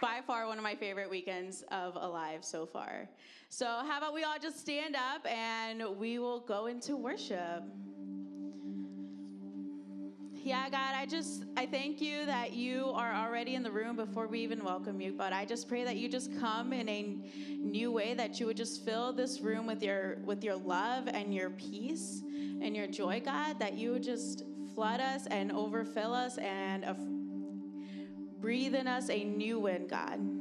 by far one of my favorite weekends of Alive so far. So, how about we all just stand up and we will go into worship? Yeah, God, I just I thank you that you are already in the room before we even welcome you. But I just pray that you just come in a new way that you would just fill this room with your with your love and your peace and your joy, God, that you would just flood us and overfill us and breathe in us a new wind, God.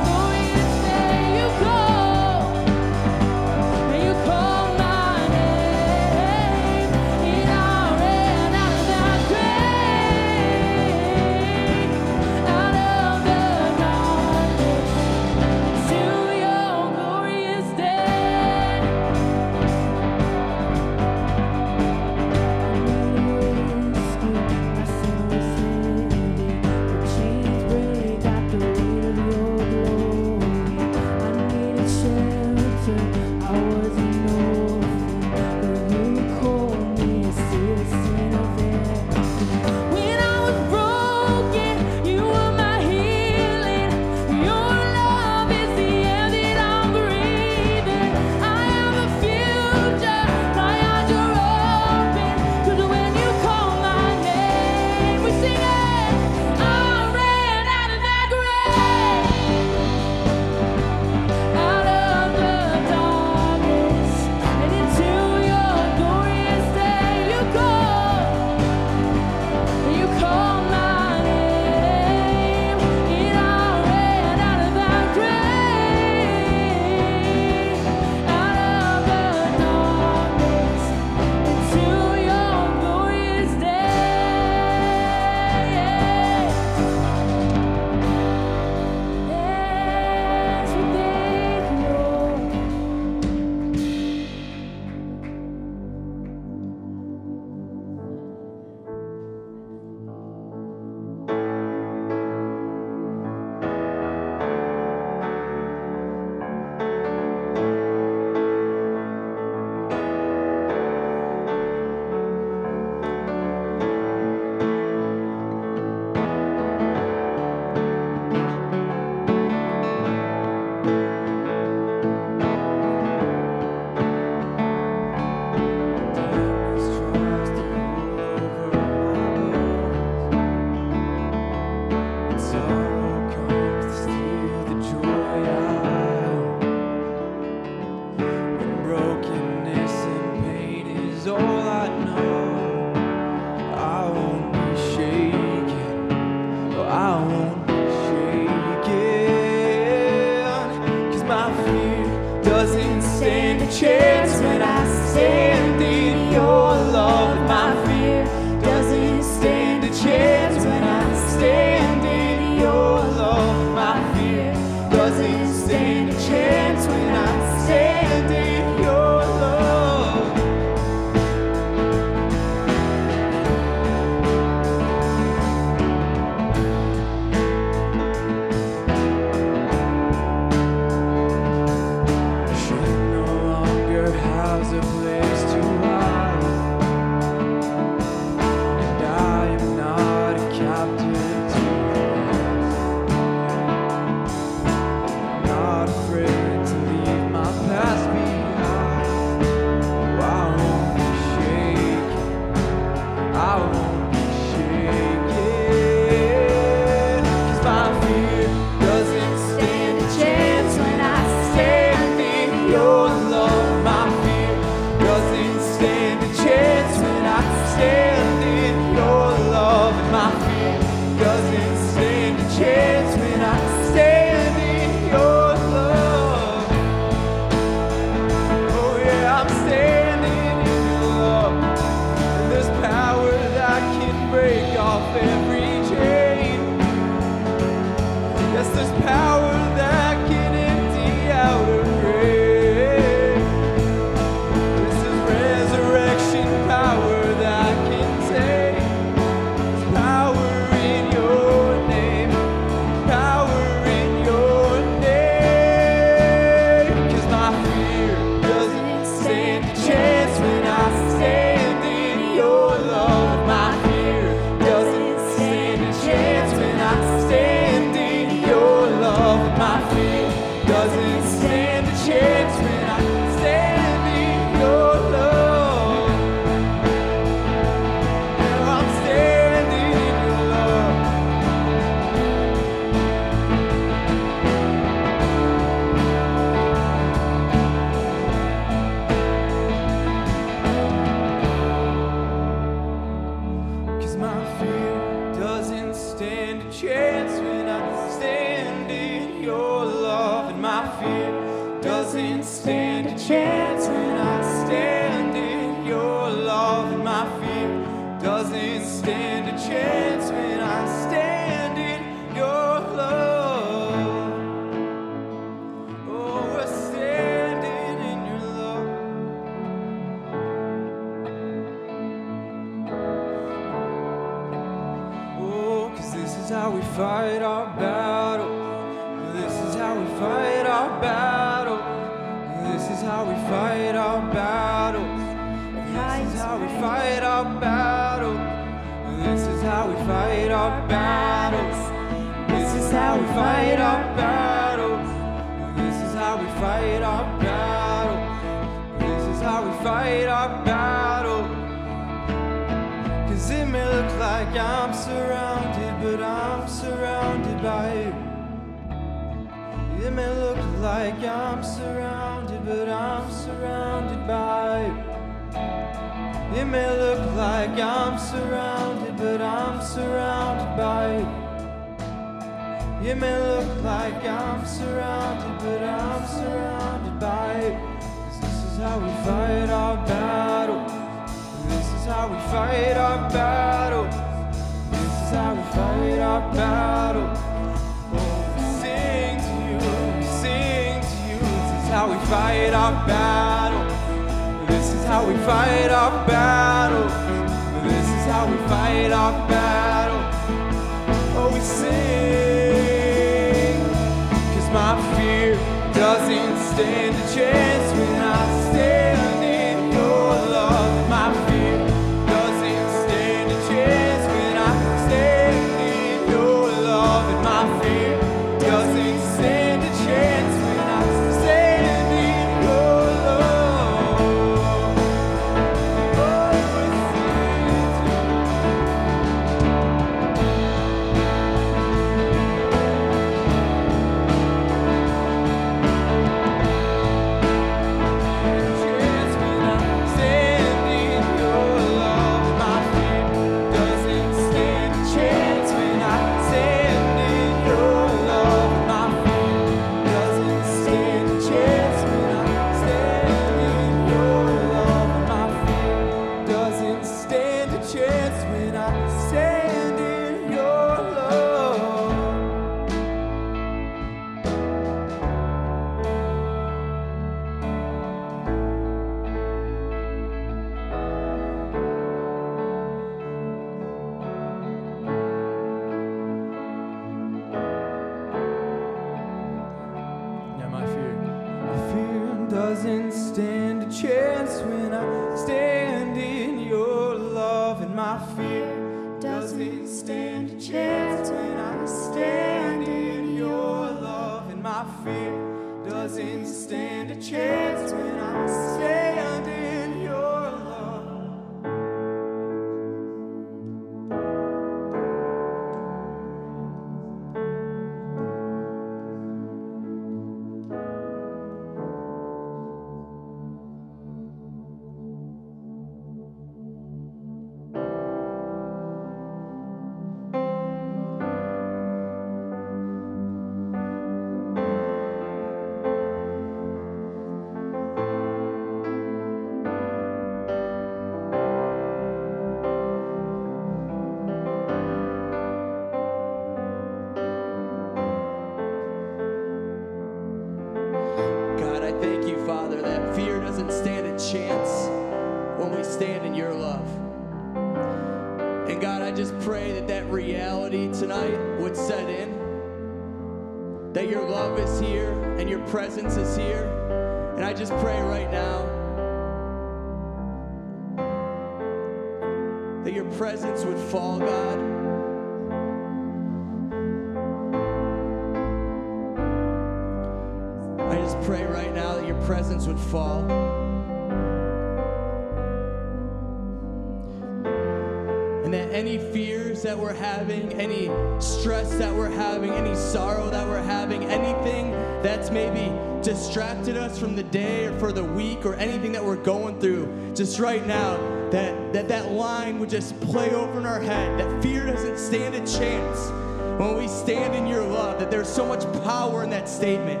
Stress that we're having, any sorrow that we're having, anything that's maybe distracted us from the day or for the week or anything that we're going through, just right now, that that, that line would just play over in our head, that fear doesn't stand a chance when we stand in your love, that there's so much power in that statement.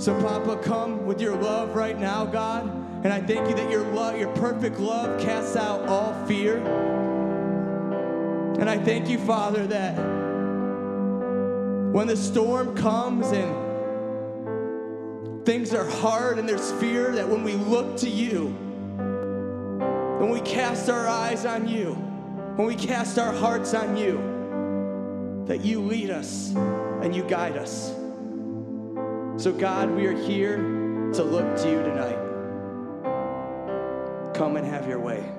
So, Papa, come with your love right now, God. And I thank you that your love, your perfect love, casts out all fear. And I thank you, Father, that when the storm comes and things are hard and there's fear, that when we look to you, when we cast our eyes on you, when we cast our hearts on you, that you lead us and you guide us. So, God, we are here to look to you tonight. Come and have your way.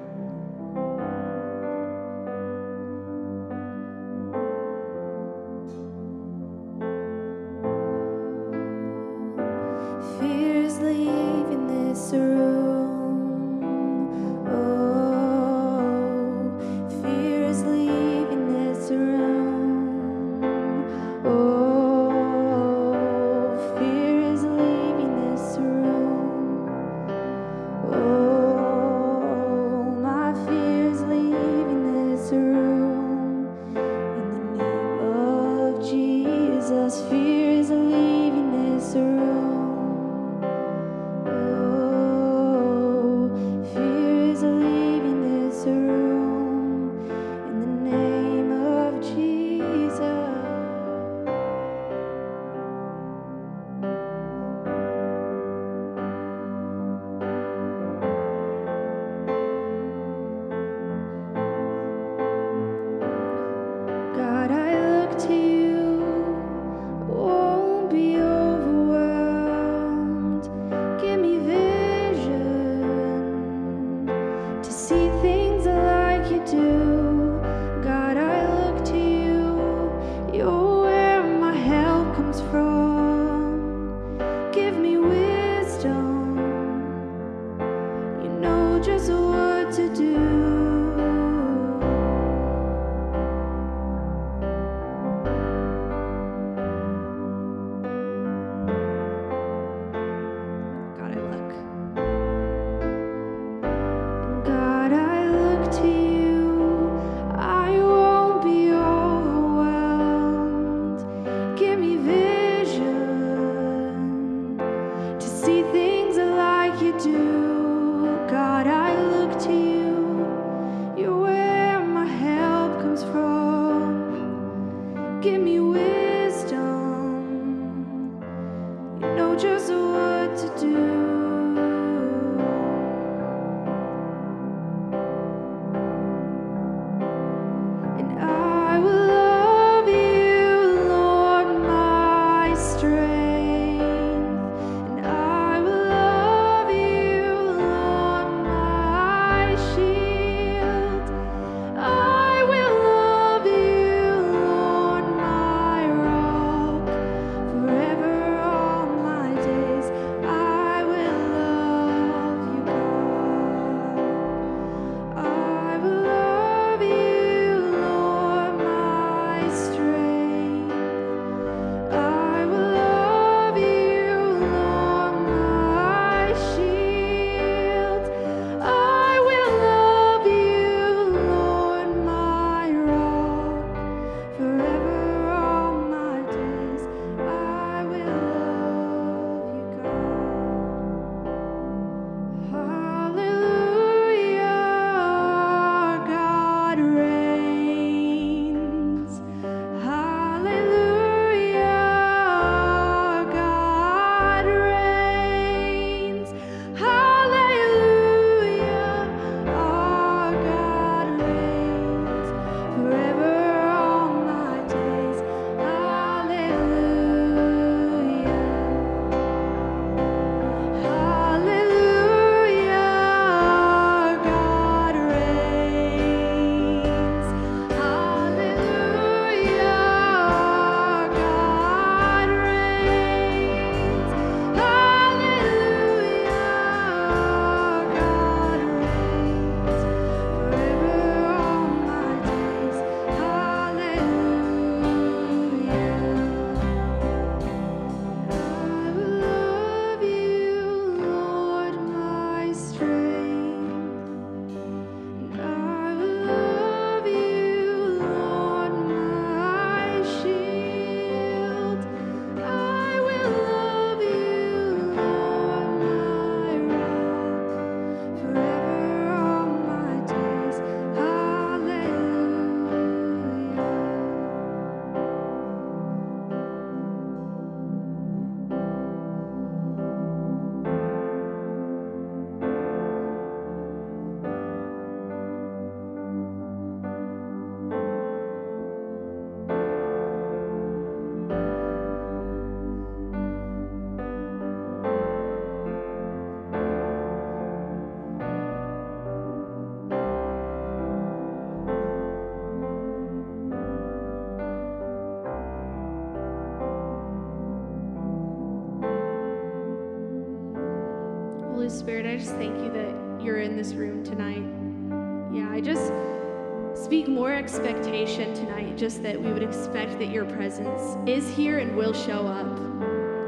Expectation tonight, just that we would expect that your presence is here and will show up.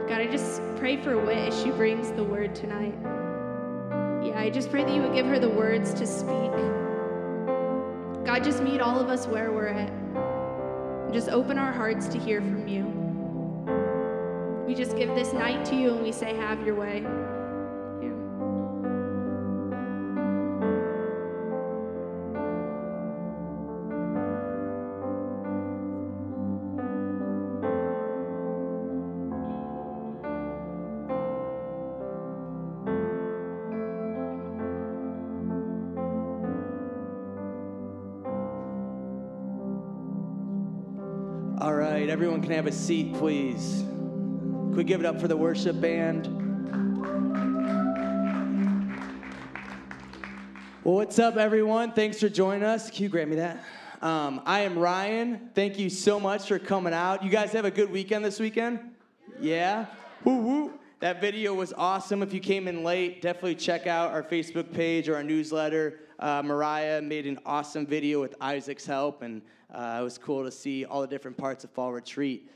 God, I just pray for Wit as she brings the word tonight. Yeah, I just pray that you would give her the words to speak. God, just meet all of us where we're at. Just open our hearts to hear from you. We just give this night to you and we say, Have your way. Everyone can have a seat, please. Can we give it up for the worship band? Well, what's up, everyone? Thanks for joining us. Can you grant me that? Um, I am Ryan. Thank you so much for coming out. You guys have a good weekend this weekend? Yeah? Woo woo. That video was awesome. If you came in late, definitely check out our Facebook page or our newsletter. Uh, Mariah made an awesome video with Isaac's help, and uh, it was cool to see all the different parts of Fall Retreat.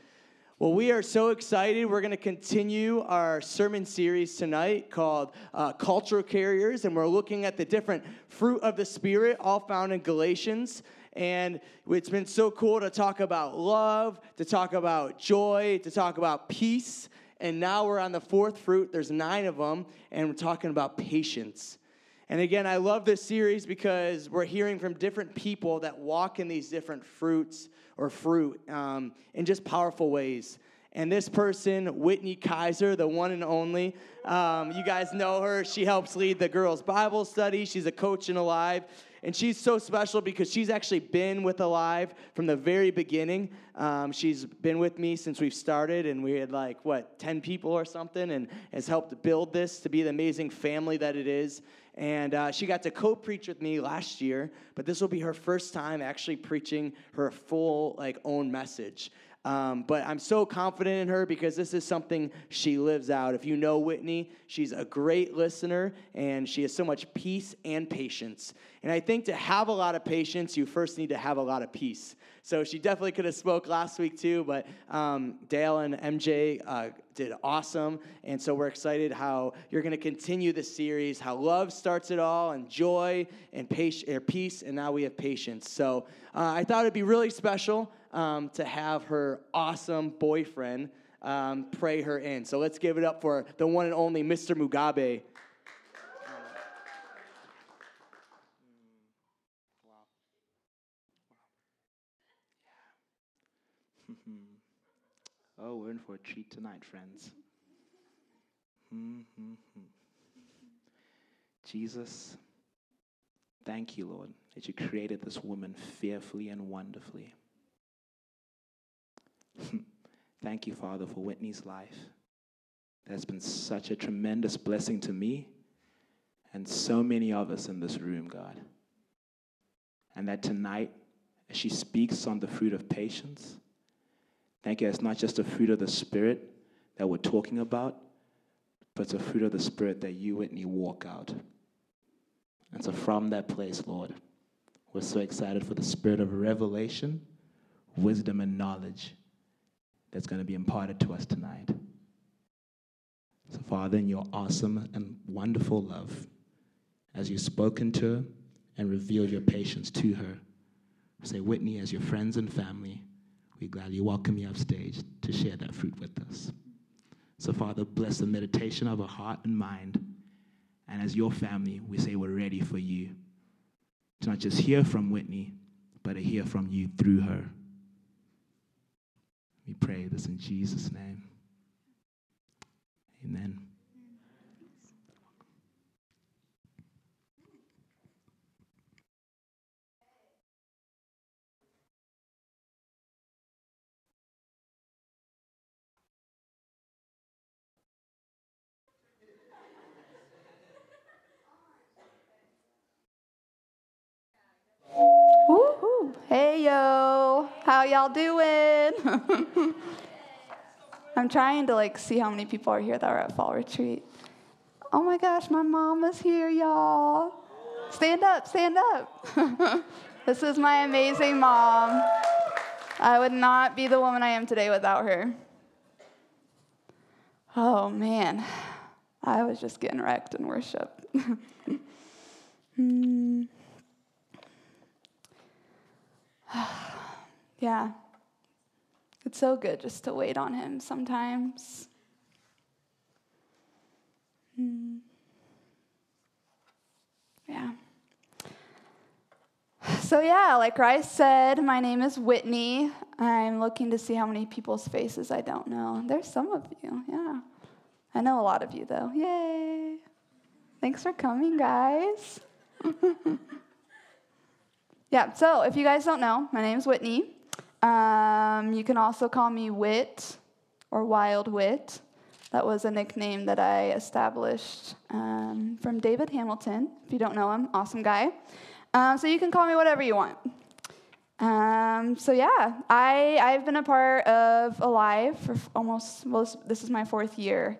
Well, we are so excited. We're going to continue our sermon series tonight called uh, Cultural Carriers, and we're looking at the different fruit of the Spirit, all found in Galatians. And it's been so cool to talk about love, to talk about joy, to talk about peace. And now we're on the fourth fruit. There's nine of them, and we're talking about patience. And again, I love this series because we're hearing from different people that walk in these different fruits or fruit um, in just powerful ways. And this person, Whitney Kaiser, the one and only, um, you guys know her. She helps lead the girls' Bible study. She's a coach in Alive. And she's so special because she's actually been with Alive from the very beginning. Um, she's been with me since we've started, and we had like, what, 10 people or something, and has helped build this to be the amazing family that it is. And uh, she got to co preach with me last year, but this will be her first time actually preaching her full, like, own message. Um, but I'm so confident in her because this is something she lives out. If you know Whitney, she's a great listener and she has so much peace and patience. And I think to have a lot of patience, you first need to have a lot of peace. So she definitely could have spoke last week too, but um, Dale and MJ uh, did awesome. And so we're excited how you're going to continue the series, how love starts it all, and joy and peace, and now we have patience. So uh, I thought it'd be really special um, to have her awesome boyfriend um, pray her in. So let's give it up for the one and only Mr. Mugabe. Oh, we're in for a treat tonight, friends. Mhm. Jesus, Thank you, Lord, that you created this woman fearfully and wonderfully. Thank you, Father, for Whitney's life. That's been such a tremendous blessing to me and so many of us in this room, God. And that tonight, as she speaks on the fruit of patience, thank you, it's not just a fruit of the Spirit that we're talking about, but it's a fruit of the Spirit that you, Whitney, walk out. And so, from that place, Lord, we're so excited for the spirit of revelation, wisdom, and knowledge that's going to be imparted to us tonight. So, Father, in your awesome and wonderful love, as you've spoken to her and revealed your patience to her, say, Whitney, as your friends and family, we gladly welcome you upstage to share that fruit with us. So, Father, bless the meditation of our heart and mind. And as your family, we say we're ready for you to not just hear from Whitney, but to hear from you through her. We pray this in Jesus' name. Amen. Y'all doing? I'm trying to like see how many people are here that are at fall retreat. Oh my gosh, my mom is here, y'all. Stand up, stand up. this is my amazing mom. I would not be the woman I am today without her. Oh man, I was just getting wrecked in worship. Hmm. Yeah. It's so good just to wait on him sometimes. Hmm. Yeah. So, yeah, like Rye said, my name is Whitney. I'm looking to see how many people's faces I don't know. There's some of you, yeah. I know a lot of you, though. Yay. Thanks for coming, guys. Yeah, so if you guys don't know, my name is Whitney. Um, you can also call me Wit or Wild Wit. That was a nickname that I established um, from David Hamilton. If you don't know him, awesome guy. Um, so you can call me whatever you want. Um, so yeah, I I've been a part of Alive for almost well, this, is my fourth year,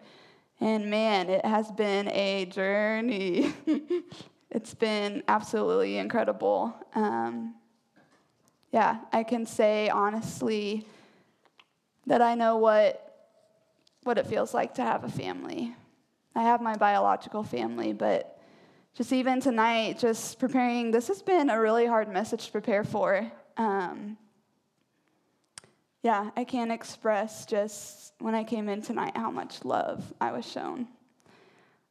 and man, it has been a journey. it's been absolutely incredible. Um, yeah, I can say honestly that I know what what it feels like to have a family. I have my biological family, but just even tonight, just preparing, this has been a really hard message to prepare for. Um, yeah, I can't express just when I came in tonight how much love I was shown.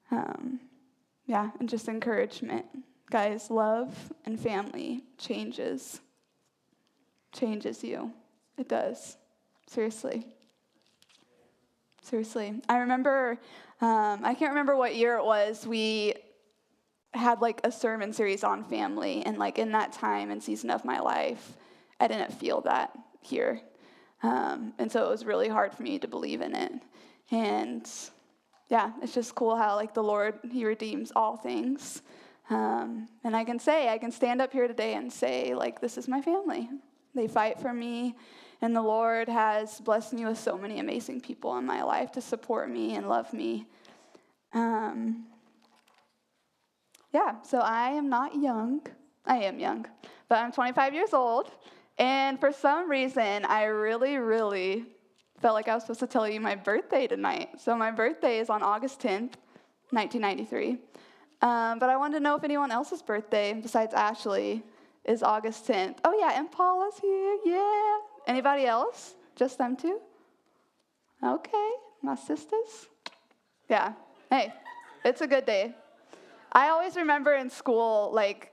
Um, yeah, and just encouragement. Guys, love and family changes. Changes you. It does. Seriously. Seriously. I remember, um, I can't remember what year it was, we had like a sermon series on family. And like in that time and season of my life, I didn't feel that here. Um, and so it was really hard for me to believe in it. And yeah, it's just cool how like the Lord He redeems all things. Um, and I can say, I can stand up here today and say, like, this is my family. They fight for me, and the Lord has blessed me with so many amazing people in my life to support me and love me. Um, yeah, so I am not young. I am young, but I'm 25 years old. And for some reason, I really, really felt like I was supposed to tell you my birthday tonight. So my birthday is on August 10th, 1993. Um, but I wanted to know if anyone else's birthday besides Ashley is August 10th. Oh yeah, and Paula's here. Yeah. Anybody else? Just them two? Okay, my sisters. Yeah. Hey, it's a good day. I always remember in school, like,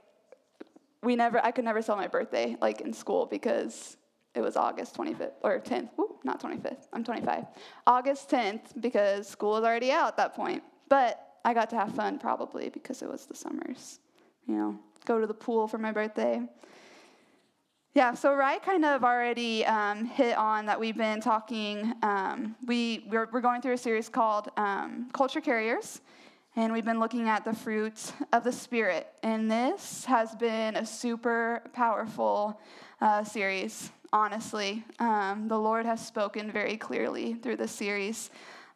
we never, I could never celebrate my birthday, like, in school because it was August 25th, or 10th. Ooh, not 25th. I'm 25. August 10th because school was already out at that point. But I got to have fun probably because it was the summers, you know. Go to the pool for my birthday. Yeah, so Rye kind of already um, hit on that we've been talking. Um, we, we're, we're, going through a series called um, Culture Carriers, and we've been looking at the fruit of the Spirit. And this has been a super powerful uh, series, honestly. Um, the Lord has spoken very clearly through this series,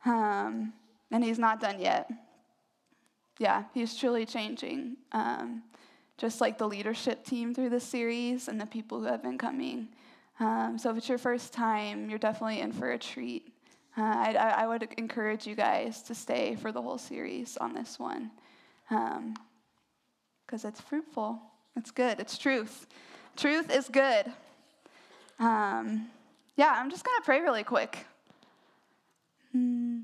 um, and He's not done yet. Yeah, He's truly changing. Um, just like the leadership team through this series and the people who have been coming. Um, so if it's your first time, you're definitely in for a treat. Uh, I, I, would encourage you guys to stay for the whole series on this one because um, it's fruitful. It's good. It's truth. Truth is good. Um, yeah, I'm just going to pray really quick. Mm,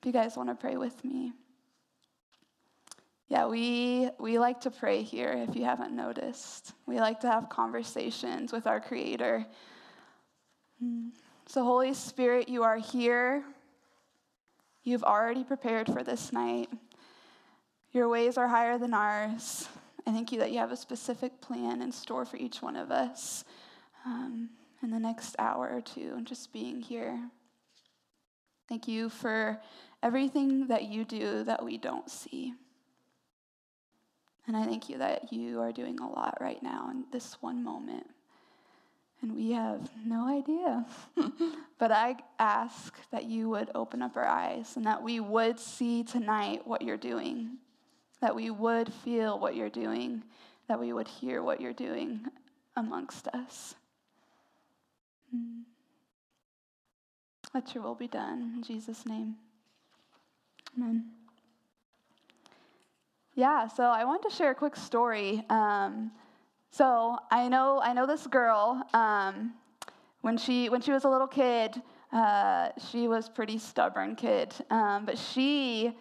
if you guys want to pray with me. Yeah, we, we like to pray here, if you haven't noticed. We like to have conversations with our Creator. So, Holy Spirit, you are here. You've already prepared for this night. Your ways are higher than ours. I thank you that you have a specific plan in store for each one of us um, in the next hour or two, and just being here. Thank you for everything that you do that we don't see. And I thank you that you are doing a lot right now in this one moment. And we have no idea. but I ask that you would open up our eyes and that we would see tonight what you're doing, that we would feel what you're doing, that we would hear what you're doing amongst us. Let your will be done. In Jesus' name. Amen. Yeah, so I wanted to share a quick story. Um, so I know I know this girl. Um, when she when she was a little kid, uh, she was pretty stubborn kid, um, but she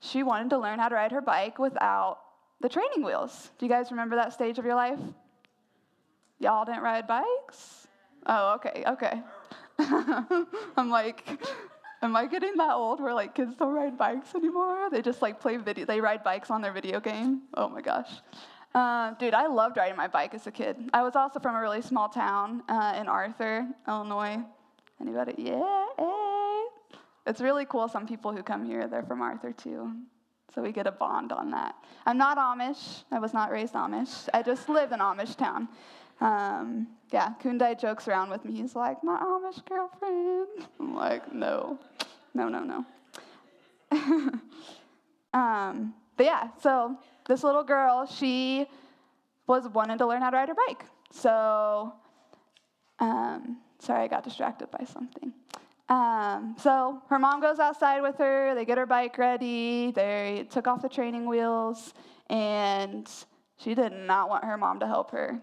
she wanted to learn how to ride her bike without the training wheels. Do you guys remember that stage of your life? Y'all didn't ride bikes? Oh, okay, okay. I'm like, Am I getting that old where like kids don't ride bikes anymore? They just like play video. They ride bikes on their video game. Oh my gosh. Uh, dude, I loved riding my bike as a kid. I was also from a really small town uh, in Arthur, Illinois. Anybody? Yeah. Hey. It's really cool. Some people who come here, they're from Arthur too. So we get a bond on that. I'm not Amish. I was not raised Amish. I just live in Amish town. Um, yeah, Kundai jokes around with me. He's like, my Amish girlfriend. I'm like, no, no, no, no. um, but yeah, so this little girl, she was wanting to learn how to ride her bike. So, um, sorry, I got distracted by something. Um, so her mom goes outside with her. They get her bike ready. They took off the training wheels, and she did not want her mom to help her.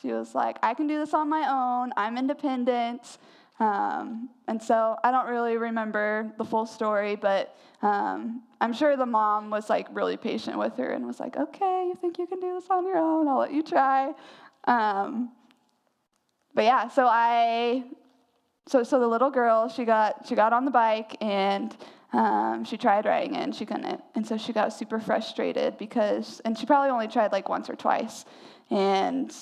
She was like, I can do this on my own. I'm independent. Um, and so I don't really remember the full story, but um, I'm sure the mom was like really patient with her and was like, okay, you think you can do this on your own? I'll let you try. Um, but yeah, so I, so so the little girl, she got she got on the bike and um, she tried riding it and she couldn't, and so she got super frustrated because, and she probably only tried like once or twice, and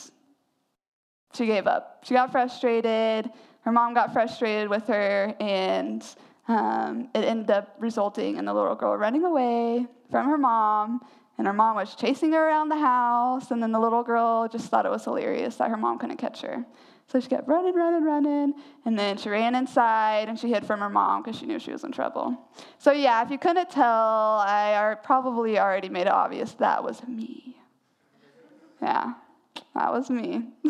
she gave up. She got frustrated. Her mom got frustrated with her, and um, it ended up resulting in the little girl running away from her mom. And her mom was chasing her around the house, and then the little girl just thought it was hilarious that her mom couldn't catch her. So she kept running, running, running, and then she ran inside and she hid from her mom because she knew she was in trouble. So, yeah, if you couldn't tell, I probably already made it obvious that was me. Yeah. That was me.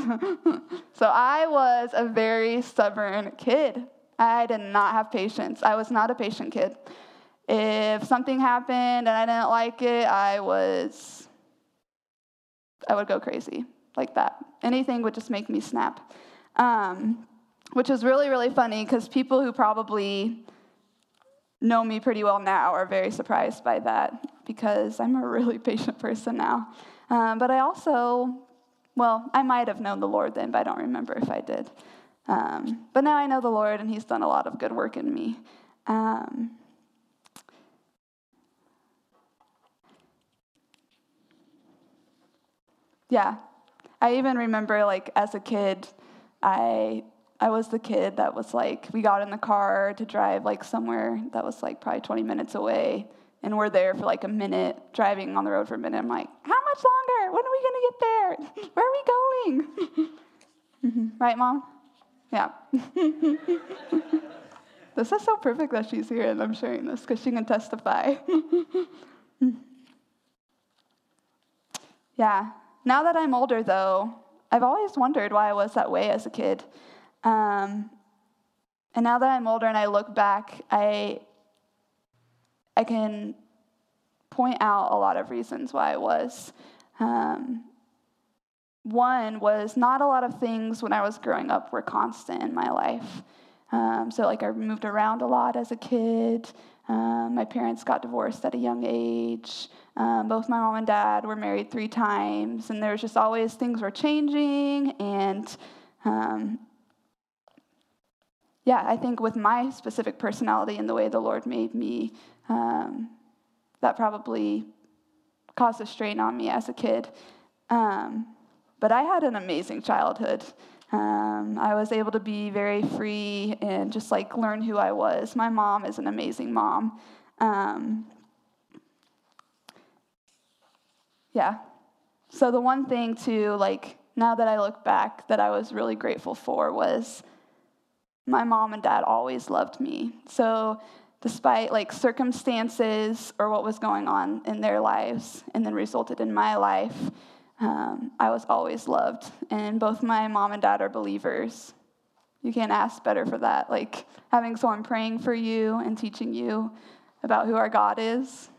so I was a very stubborn kid. I did not have patience. I was not a patient kid. If something happened and I didn't like it, I was I would go crazy like that. Anything would just make me snap. Um, which is really, really funny because people who probably know me pretty well now are very surprised by that because I'm a really patient person now. Um, but I also well, I might have known the Lord then, but I don't remember if I did. Um, but now I know the Lord, and He's done a lot of good work in me. Um, yeah. I even remember like as a kid, I I was the kid that was like we got in the car to drive like somewhere that was like probably 20 minutes away and we're there for like a minute driving on the road for a minute. I'm like, how much longer? When are we to get there? Where are we going? mm-hmm. Right, mom? Yeah. this is so perfect that she's here and I'm sharing this because she can testify. yeah. Now that I'm older, though, I've always wondered why I was that way as a kid. Um, and now that I'm older and I look back, I, I can point out a lot of reasons why I was. Um, one was not a lot of things when I was growing up were constant in my life. Um, so, like, I moved around a lot as a kid. Um, my parents got divorced at a young age. Um, both my mom and dad were married three times, and there was just always things were changing. And um, yeah, I think with my specific personality and the way the Lord made me, um, that probably caused a strain on me as a kid. Um, but I had an amazing childhood. Um, I was able to be very free and just like learn who I was. My mom is an amazing mom. Um, yeah. So the one thing to like now that I look back that I was really grateful for was my mom and dad always loved me. So despite like circumstances or what was going on in their lives and then resulted in my life, um, I was always loved. And both my mom and dad are believers. You can't ask better for that. Like having someone praying for you and teaching you about who our God is.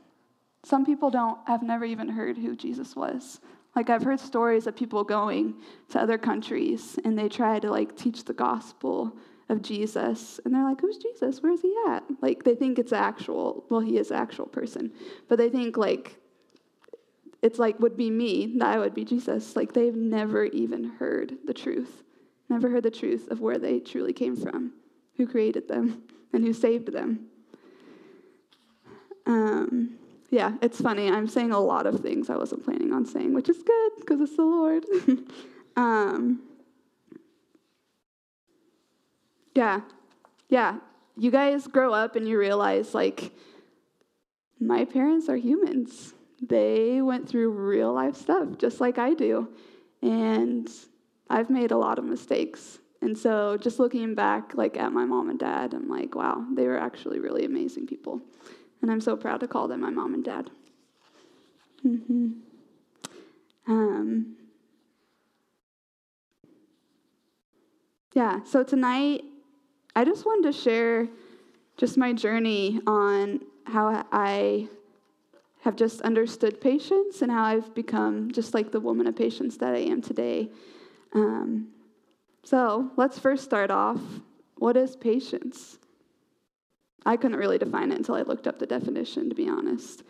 Some people don't have never even heard who Jesus was. Like I've heard stories of people going to other countries and they try to like teach the gospel of Jesus and they're like, Who's Jesus? Where's he at? Like they think it's actual, well, he is actual person. But they think like it's like would be me, that I would be Jesus. Like they've never even heard the truth, never heard the truth of where they truly came from, who created them, and who saved them. Um, yeah, it's funny. I'm saying a lot of things I wasn't planning on saying, which is good because it's the Lord. um, yeah, yeah. You guys grow up and you realize, like, my parents are humans they went through real life stuff just like I do. And I've made a lot of mistakes. And so just looking back like at my mom and dad, I'm like, wow, they were actually really amazing people. And I'm so proud to call them my mom and dad. Mm-hmm. Um, yeah, so tonight I just wanted to share just my journey on how I have just understood patience and how I've become just like the woman of patience that I am today. Um, so let's first start off. What is patience? I couldn't really define it until I looked up the definition, to be honest.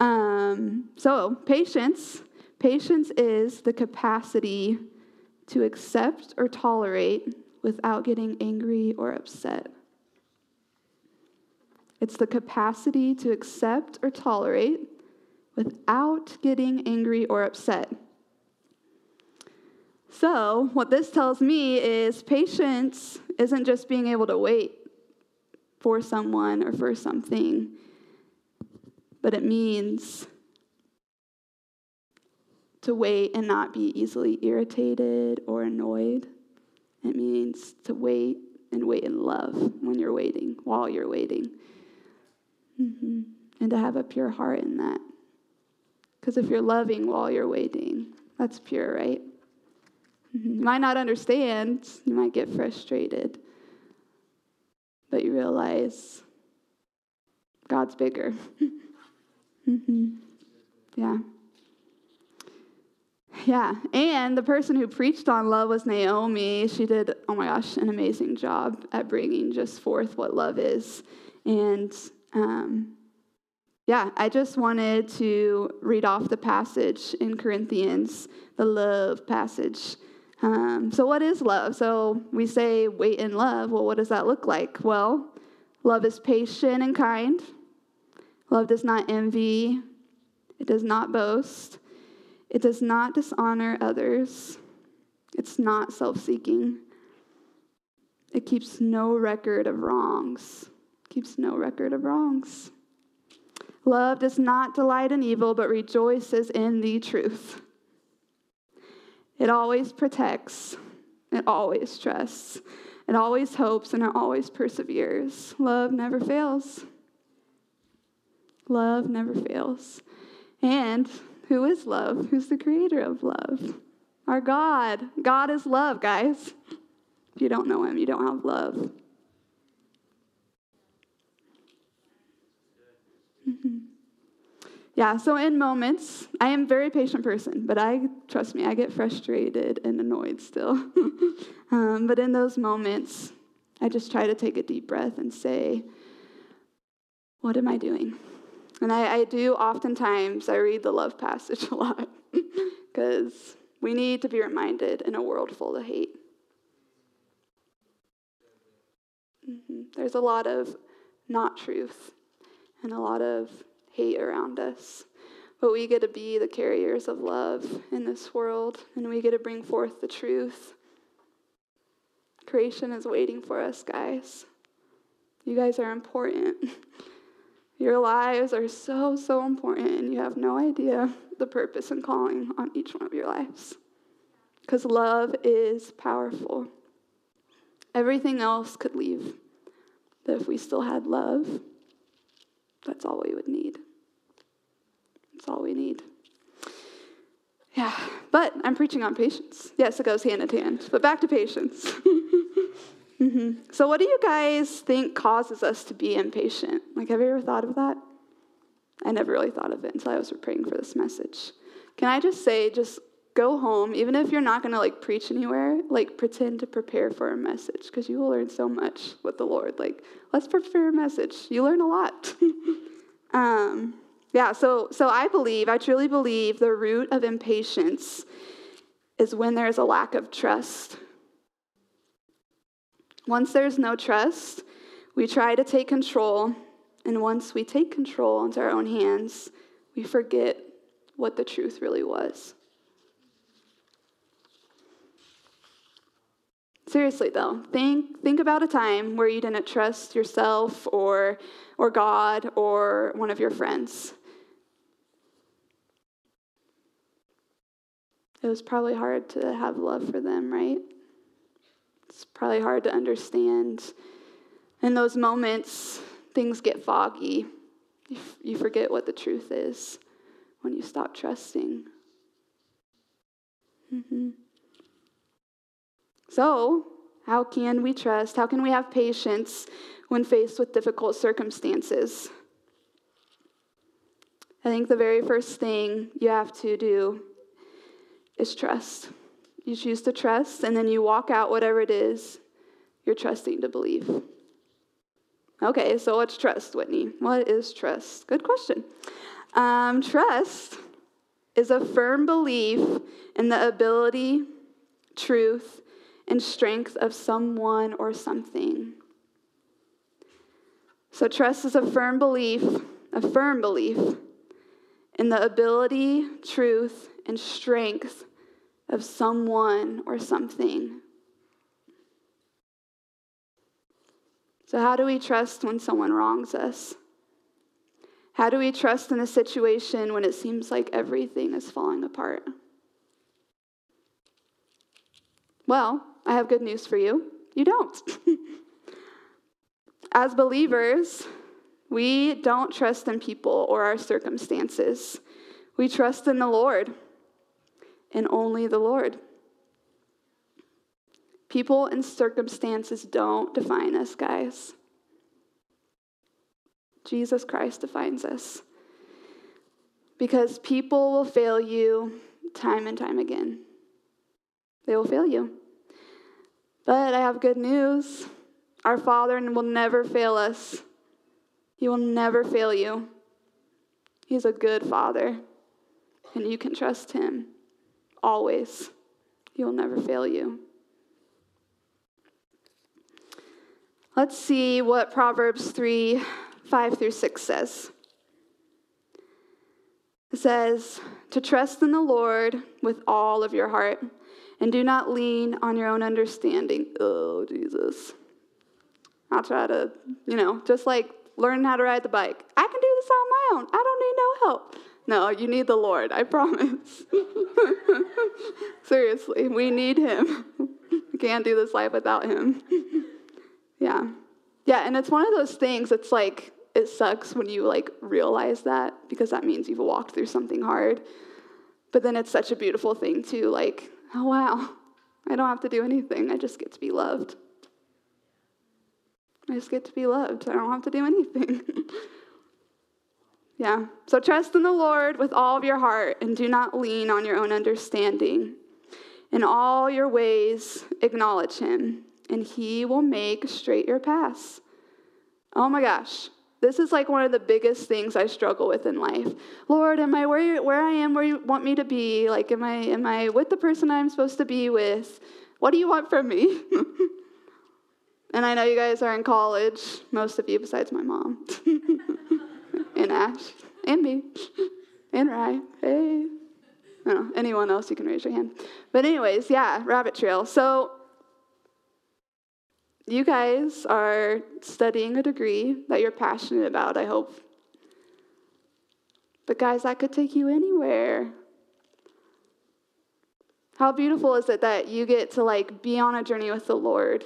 Um, so, patience. Patience is the capacity to accept or tolerate without getting angry or upset. It's the capacity to accept or tolerate without getting angry or upset. So, what this tells me is patience isn't just being able to wait for someone or for something, but it means to wait and not be easily irritated or annoyed. It means to wait and wait in love when you're waiting, while you're waiting. Mm-hmm. And to have a pure heart in that. Because if you're loving while you're waiting, that's pure, right? Mm-hmm. You might not understand, you might get frustrated, but you realize God's bigger. mm-hmm. Yeah. Yeah, and the person who preached on love was Naomi. She did, oh my gosh, an amazing job at bringing just forth what love is. And um, yeah, I just wanted to read off the passage in Corinthians, the love passage. Um, so, what is love? So, we say wait in love. Well, what does that look like? Well, love is patient and kind. Love does not envy, it does not boast, It does not dishonor others. It's not self seeking. It keeps no record of wrongs. Keeps no record of wrongs. Love does not delight in evil, but rejoices in the truth. It always protects, it always trusts, it always hopes, and it always perseveres. Love never fails. Love never fails. And who is love? Who's the creator of love? Our God. God is love, guys. If you don't know him, you don't have love. Mm-hmm. Yeah, so in moments, I am a very patient person, but I, trust me, I get frustrated and annoyed still. um, but in those moments, I just try to take a deep breath and say, What am I doing? And I, I do oftentimes, I read the love passage a lot because we need to be reminded in a world full of hate. Mm-hmm. There's a lot of not truth and a lot of hate around us. But we get to be the carriers of love in this world, and we get to bring forth the truth. Creation is waiting for us, guys. You guys are important. Your lives are so, so important, and you have no idea the purpose and calling on each one of your lives. Because love is powerful. Everything else could leave. But if we still had love, that's all we would need. That's all we need. Yeah, but I'm preaching on patience. Yes, it goes hand in hand. But back to patience. mm-hmm. So, what do you guys think causes us to be impatient? Like, have you ever thought of that? I never really thought of it until I was praying for this message. Can I just say, just go home, even if you're not going to like preach anywhere, like pretend to prepare for a message because you will learn so much with the Lord. Like, let's prepare a message. You learn a lot. um, yeah, so so I believe, I truly believe the root of impatience is when there's a lack of trust. Once there's no trust, we try to take control, and once we take control into our own hands, we forget what the truth really was. Seriously though, think think about a time where you didn't trust yourself or or God or one of your friends. It was probably hard to have love for them, right? It's probably hard to understand. In those moments, things get foggy. You, f- you forget what the truth is when you stop trusting. Mm-hmm. So, how can we trust? How can we have patience when faced with difficult circumstances? I think the very first thing you have to do is trust. You choose to trust, and then you walk out whatever it is you're trusting to believe. Okay, so what's trust, Whitney? What is trust? Good question. Um, trust is a firm belief in the ability, truth, and strength of someone or something. So, trust is a firm belief, a firm belief in the ability, truth, and strength of someone or something. So, how do we trust when someone wrongs us? How do we trust in a situation when it seems like everything is falling apart? Well, I have good news for you. You don't. As believers, we don't trust in people or our circumstances. We trust in the Lord and only the Lord. People and circumstances don't define us, guys. Jesus Christ defines us. Because people will fail you time and time again. They will fail you. But I have good news. Our Father will never fail us. He will never fail you. He's a good Father, and you can trust Him always. He will never fail you. Let's see what Proverbs 3 5 through 6 says. It says, to trust in the Lord with all of your heart and do not lean on your own understanding. Oh, Jesus. I'll try to, you know, just like learn how to ride the bike. I can do this on my own. I don't need no help. No, you need the Lord, I promise. Seriously, we need Him. we can't do this life without Him. yeah. Yeah, and it's one of those things, it's like, it sucks when you like realize that because that means you've walked through something hard. But then it's such a beautiful thing too, like, oh wow, I don't have to do anything. I just get to be loved. I just get to be loved. I don't have to do anything. yeah. So trust in the Lord with all of your heart and do not lean on your own understanding. In all your ways, acknowledge him, and he will make straight your paths. Oh my gosh. This is like one of the biggest things I struggle with in life. Lord, am I where, where I am where you want me to be? Like, am I, am I with the person I'm supposed to be with? What do you want from me? And I know you guys are in college, most of you besides my mom, and Ash, and me, and Rye. Hey. No, anyone else, you can raise your hand. But, anyways, yeah, rabbit trail. So, you guys are studying a degree that you're passionate about, I hope. But, guys, that could take you anywhere. How beautiful is it that you get to like be on a journey with the Lord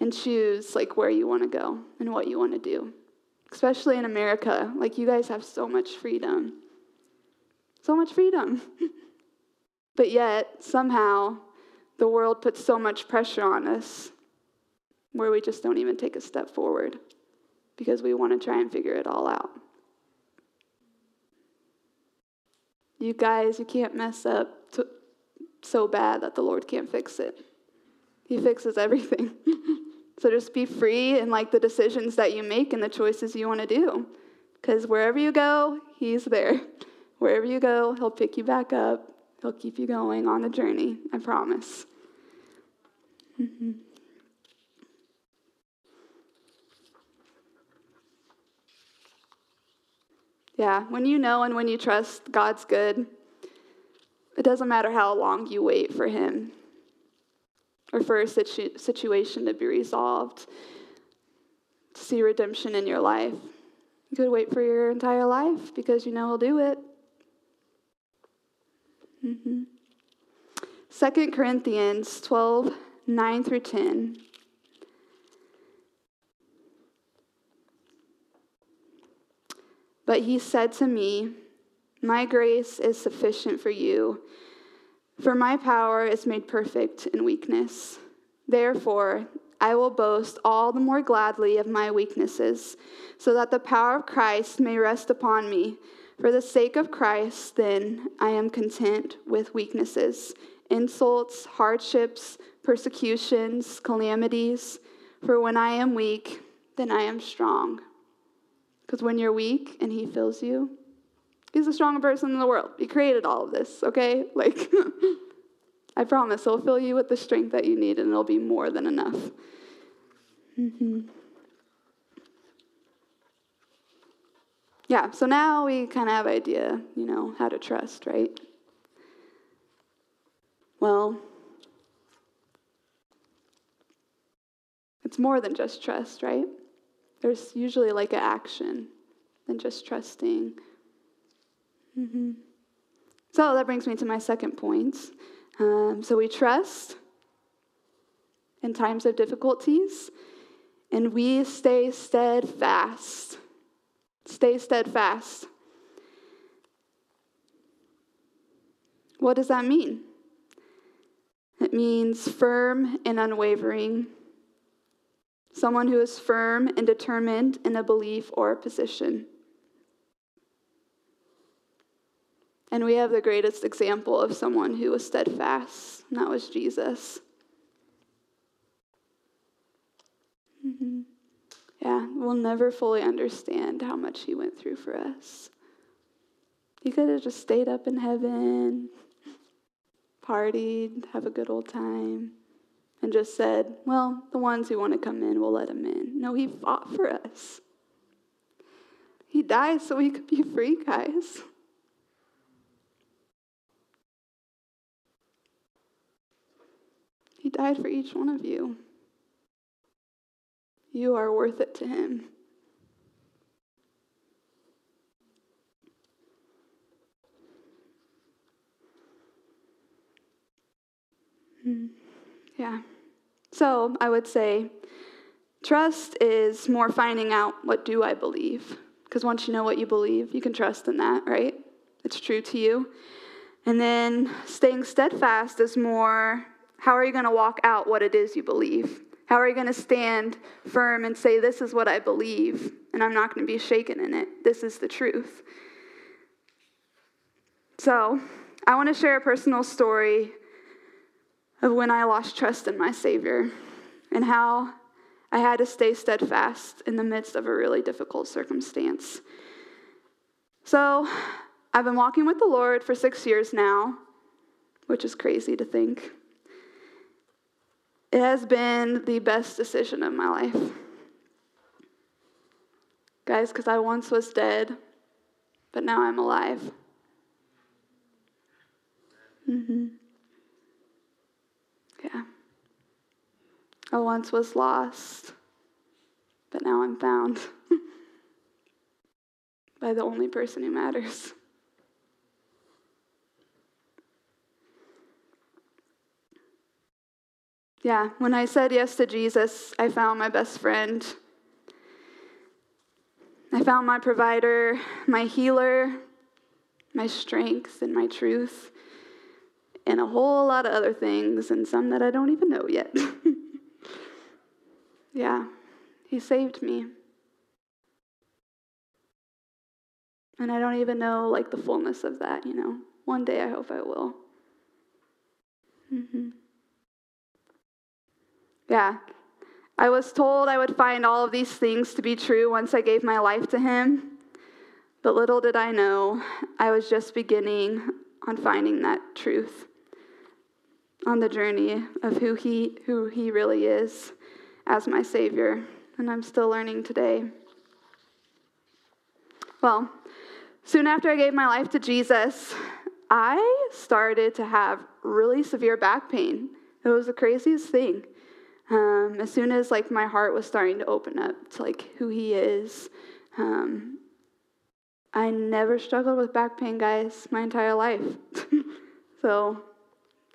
and choose like where you want to go and what you want to do. Especially in America, like you guys have so much freedom. So much freedom. but yet, somehow, the world puts so much pressure on us where we just don't even take a step forward because we want to try and figure it all out. You guys, you can't mess up so bad that the Lord can't fix it. He fixes everything. So just be free in like the decisions that you make and the choices you want to do. Because wherever you go, He's there. Wherever you go, He'll pick you back up. He'll keep you going on the journey. I promise. Mm-hmm. Yeah, when you know and when you trust God's good, it doesn't matter how long you wait for Him or for a situ- situation to be resolved, to see redemption in your life. You could wait for your entire life because you know He'll do it. Mm-hmm. 2 Corinthians 12 9 through 10. But he said to me, My grace is sufficient for you for my power is made perfect in weakness. Therefore, I will boast all the more gladly of my weaknesses, so that the power of Christ may rest upon me. For the sake of Christ, then, I am content with weaknesses, insults, hardships, persecutions, calamities. For when I am weak, then I am strong. Because when you're weak and He fills you, He's the strongest person in the world. He created all of this, okay? Like, I promise he'll fill you with the strength that you need and it'll be more than enough. Mm-hmm. Yeah, so now we kind of have idea, you know, how to trust, right? Well, it's more than just trust, right? There's usually like an action than just trusting. Mm-hmm. So that brings me to my second point. Um, so we trust in times of difficulties, and we stay steadfast. Stay steadfast. What does that mean? It means firm and unwavering. Someone who is firm and determined in a belief or a position. And we have the greatest example of someone who was steadfast, and that was Jesus. Mm-hmm. Yeah, we'll never fully understand how much he went through for us. He could have just stayed up in heaven, partied, have a good old time, and just said, Well, the ones who want to come in, we'll let them in. No, he fought for us. He died so we could be free, guys. He died for each one of you. You are worth it to him. Hmm. Yeah. So I would say trust is more finding out what do I believe. Because once you know what you believe, you can trust in that, right? It's true to you. And then staying steadfast is more how are you going to walk out what it is you believe? How are you going to stand firm and say, This is what I believe, and I'm not going to be shaken in it? This is the truth. So, I want to share a personal story of when I lost trust in my Savior and how I had to stay steadfast in the midst of a really difficult circumstance. So, I've been walking with the Lord for six years now, which is crazy to think. It has been the best decision of my life. Guys, because I once was dead, but now I'm alive. Mm-hmm. Yeah. I once was lost, but now I'm found by the only person who matters. Yeah, when I said yes to Jesus, I found my best friend. I found my provider, my healer, my strength, and my truth, and a whole lot of other things, and some that I don't even know yet. yeah, he saved me. And I don't even know like the fullness of that, you know. One day I hope I will. Mm-hmm. Yeah. I was told I would find all of these things to be true once I gave my life to Him. But little did I know, I was just beginning on finding that truth, on the journey of who He, who he really is as my Savior. And I'm still learning today. Well, soon after I gave my life to Jesus, I started to have really severe back pain. It was the craziest thing. Um, as soon as like my heart was starting to open up to like who he is, um, I never struggled with back pain, guys, my entire life. so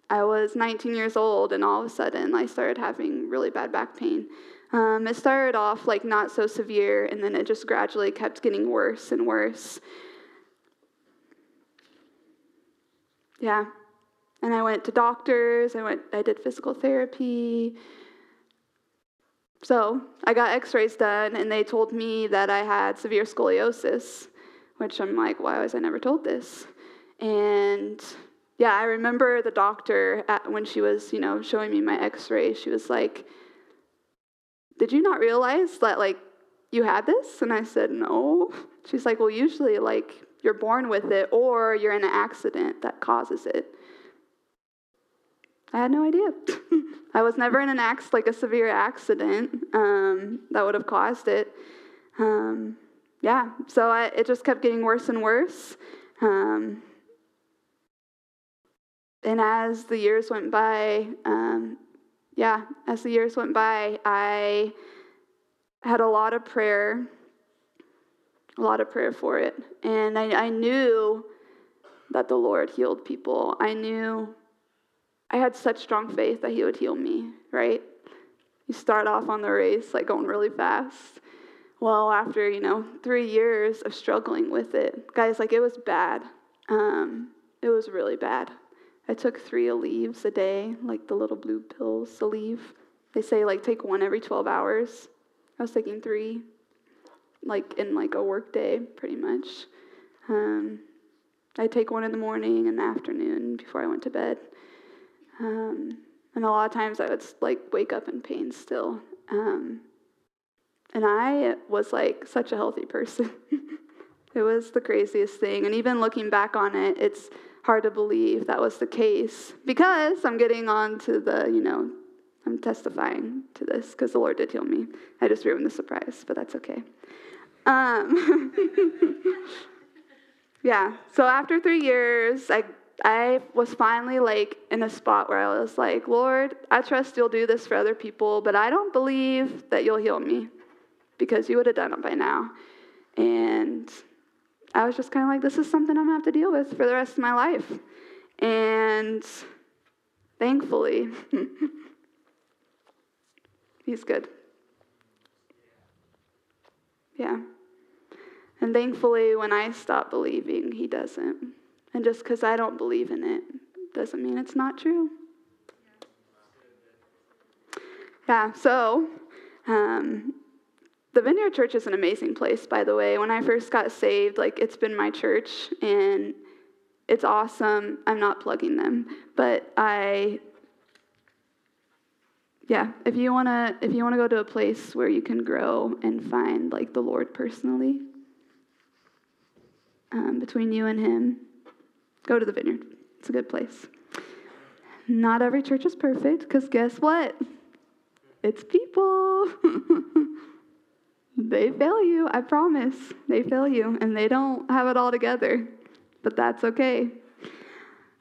I was 19 years old, and all of a sudden I started having really bad back pain. Um, it started off like not so severe, and then it just gradually kept getting worse and worse. Yeah. And I went to doctors, I went I did physical therapy, so I got x rays done, and they told me that I had severe scoliosis, which I'm like, why was I never told this? And yeah, I remember the doctor at, when she was, you know, showing me my x ray, she was like, Did you not realize that, like, you had this? And I said, No. She's like, Well, usually, like, you're born with it or you're in an accident that causes it. I had no idea. I was never in an accident, like a severe accident um, that would have caused it. Um, yeah, so I, it just kept getting worse and worse. Um, and as the years went by, um, yeah, as the years went by, I had a lot of prayer, a lot of prayer for it. And I, I knew that the Lord healed people. I knew I had such strong faith that He would heal me, right? You start off on the race like going really fast. Well, after, you know, three years of struggling with it, guys, like it was bad. Um, it was really bad. I took three Aleve a day, like the little blue pills, Aleve. They say like take one every 12 hours. I was taking three, like in like a work day, pretty much. Um, I take one in the morning and the afternoon before I went to bed. Um, and a lot of times I would like wake up in pain still. Um, and I was like such a healthy person. it was the craziest thing. And even looking back on it, it's hard to believe that was the case because I'm getting on to the, you know, I'm testifying to this because the Lord did heal me. I just ruined the surprise, but that's okay. Um, yeah, so after three years, I I was finally like in a spot where I was like, Lord, I trust you'll do this for other people, but I don't believe that you'll heal me because you would have done it by now. And I was just kind of like, this is something I'm gonna have to deal with for the rest of my life. And thankfully, he's good. Yeah. And thankfully, when I stop believing, he doesn't. And just because I don't believe in it doesn't mean it's not true. Yeah, so um, the Vineyard Church is an amazing place, by the way. When I first got saved, like it's been my church and it's awesome. I'm not plugging them, but I yeah, if you want to if you want to go to a place where you can grow and find like the Lord personally um, between you and him, go to the vineyard. It's a good place. Not every church is perfect because guess what? It's people. they fail you, I promise. They fail you, and they don't have it all together, but that's okay.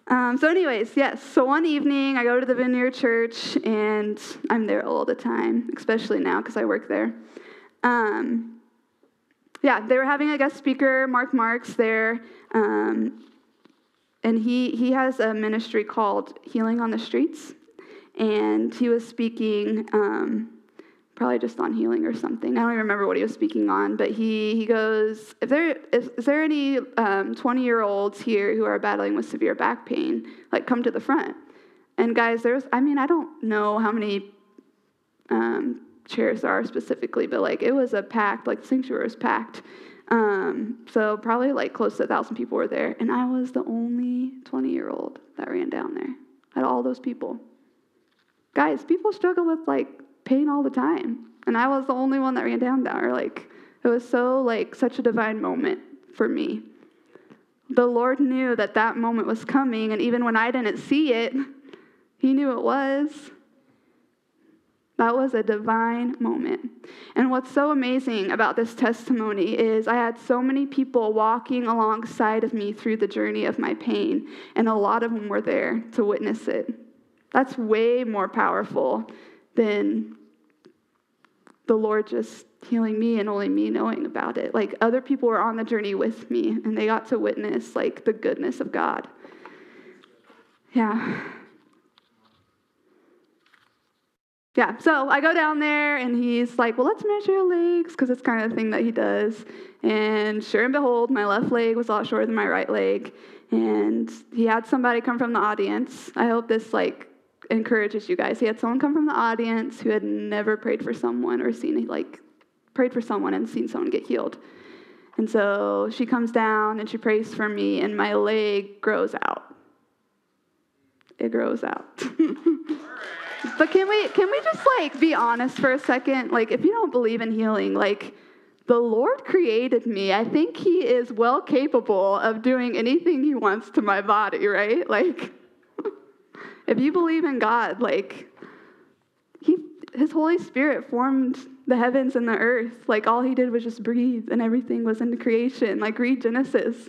Um, so, anyways, yes. So one evening, I go to the Vineyard Church, and I'm there all the time, especially now because I work there. Um, yeah, they were having a guest speaker, Mark Marsh, there, um, and he he has a ministry called Healing on the Streets, and he was speaking. Probably just on healing or something. I don't even remember what he was speaking on, but he, he goes, if there, is, is there any 20-year-olds um, here who are battling with severe back pain, like come to the front. And guys, there's, I mean, I don't know how many um, chairs there are specifically, but like it was a packed, like the sanctuary was packed. Um, so probably like close to a thousand people were there. And I was the only 20 year old that ran down there out of all those people. Guys, people struggle with like pain all the time. And I was the only one that ran down there. Like, it was so, like, such a divine moment for me. The Lord knew that that moment was coming, and even when I didn't see it, He knew it was. That was a divine moment. And what's so amazing about this testimony is I had so many people walking alongside of me through the journey of my pain, and a lot of them were there to witness it. That's way more powerful than the Lord just healing me and only me knowing about it. Like other people were on the journey with me and they got to witness like the goodness of God. Yeah. Yeah, so I go down there and he's like, Well, let's measure your legs because it's kind of the thing that he does. And sure and behold, my left leg was a lot shorter than my right leg. And he had somebody come from the audience. I hope this like encourages you guys. He had someone come from the audience who had never prayed for someone or seen, like, prayed for someone and seen someone get healed. And so she comes down and she prays for me, and my leg grows out. It grows out. but can we can we just like be honest for a second? Like, if you don't believe in healing, like the Lord created me. I think He is well capable of doing anything He wants to my body, right? Like if you believe in God, like, he, his Holy Spirit formed the heavens and the earth. Like, all he did was just breathe, and everything was into creation. Like, read Genesis.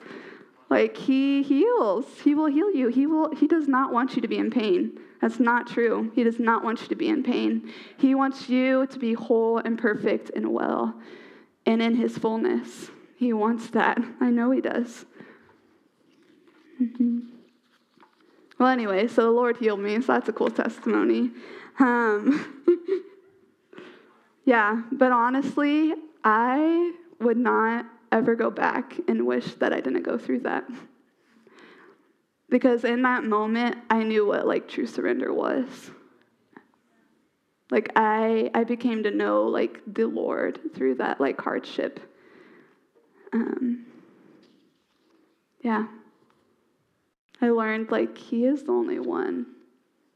Like, he heals. He will heal you. He, will, he does not want you to be in pain. That's not true. He does not want you to be in pain. He wants you to be whole and perfect and well and in his fullness. He wants that. I know he does. Mm-hmm. Well, anyway, so the Lord healed me, so that's a cool testimony. Um, yeah, but honestly, I would not ever go back and wish that I didn't go through that. Because in that moment, I knew what like true surrender was. Like I, I became to know like the Lord through that like hardship. Um, yeah. I learned like He is the only one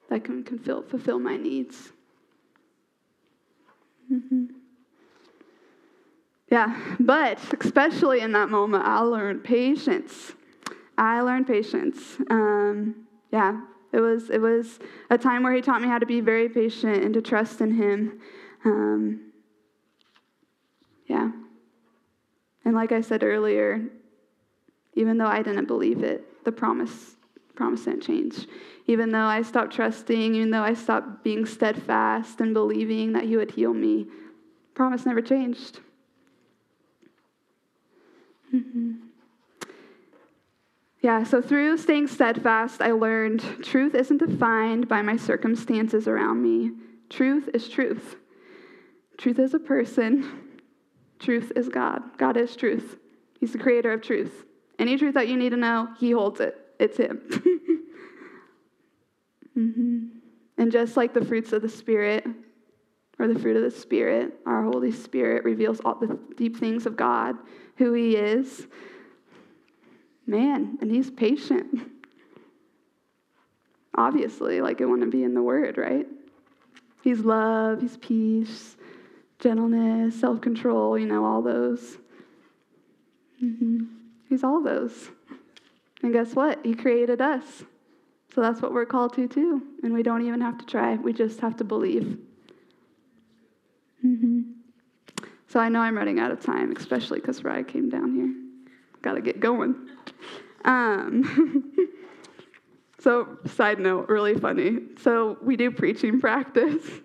that can, can fill, fulfill my needs. Mm-hmm. Yeah, but especially in that moment, I learned patience. I learned patience. Um, yeah, it was it was a time where he taught me how to be very patient and to trust in him. Um, yeah, and like I said earlier, even though I didn't believe it, the promise Promise didn't change. Even though I stopped trusting, even though I stopped being steadfast and believing that He would heal me, promise never changed. Mm-hmm. Yeah, so through staying steadfast, I learned truth isn't defined by my circumstances around me. Truth is truth. Truth is a person. Truth is God. God is truth. He's the creator of truth. Any truth that you need to know, He holds it. It's Him. mm-hmm. And just like the fruits of the Spirit, or the fruit of the Spirit, our Holy Spirit reveals all the deep things of God, who He is. Man, and He's patient. Obviously, like it wouldn't be in the Word, right? He's love, He's peace, gentleness, self control, you know, all those. Mm-hmm. He's all those. And guess what? He created us. So that's what we're called to, too. And we don't even have to try, we just have to believe. Mm-hmm. So I know I'm running out of time, especially because Rye came down here. Got to get going. Um, so, side note, really funny. So, we do preaching practice.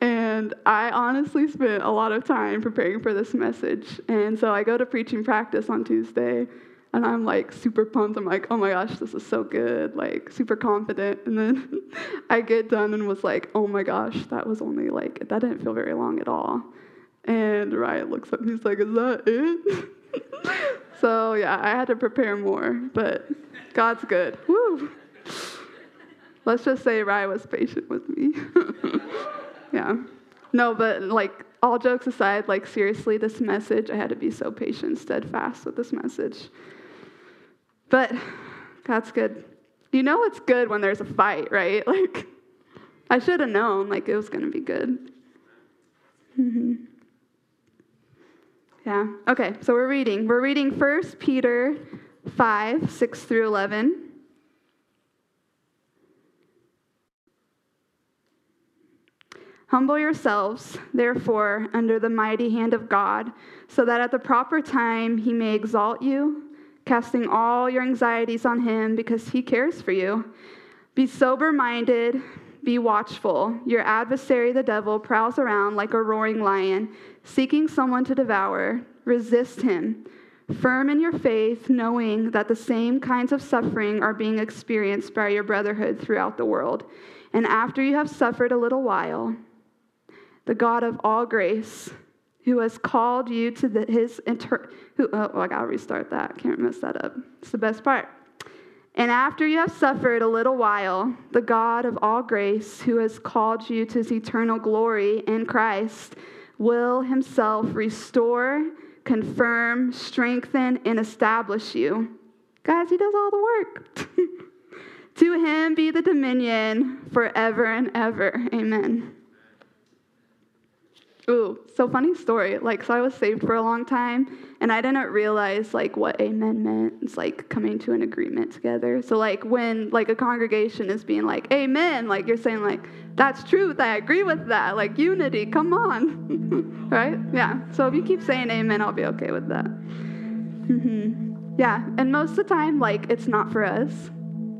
And I honestly spent a lot of time preparing for this message. And so I go to preaching practice on Tuesday, and I'm like super pumped. I'm like, oh my gosh, this is so good, like super confident. And then I get done and was like, oh my gosh, that was only like, that didn't feel very long at all. And Ryan looks up and he's like, is that it? so yeah, I had to prepare more, but God's good. Woo! Let's just say Ryan was patient with me. yeah. No, but like all jokes aside, like seriously, this message, I had to be so patient, steadfast with this message. But God's good. You know it's good when there's a fight, right? Like, I should have known, like, it was going to be good. Mm-hmm. Yeah. Okay, so we're reading. We're reading 1 Peter 5, 6 through 11. Humble yourselves, therefore, under the mighty hand of God, so that at the proper time he may exalt you, casting all your anxieties on him because he cares for you. Be sober minded, be watchful. Your adversary, the devil, prowls around like a roaring lion, seeking someone to devour. Resist him. Firm in your faith, knowing that the same kinds of suffering are being experienced by your brotherhood throughout the world. And after you have suffered a little while, the God of all grace, who has called you to the, his inter. Who, oh, I gotta restart that. Can't mess that up. It's the best part. And after you have suffered a little while, the God of all grace, who has called you to his eternal glory in Christ, will himself restore, confirm, strengthen, and establish you. Guys, he does all the work. to him be the dominion forever and ever. Amen. Ooh, so funny story. Like, so I was saved for a long time, and I didn't realize like what amen meant. It's like coming to an agreement together. So like when like a congregation is being like amen, like you're saying like that's truth. I agree with that. Like unity. Come on, right? Yeah. So if you keep saying amen, I'll be okay with that. Mm-hmm. Yeah. And most of the time, like it's not for us.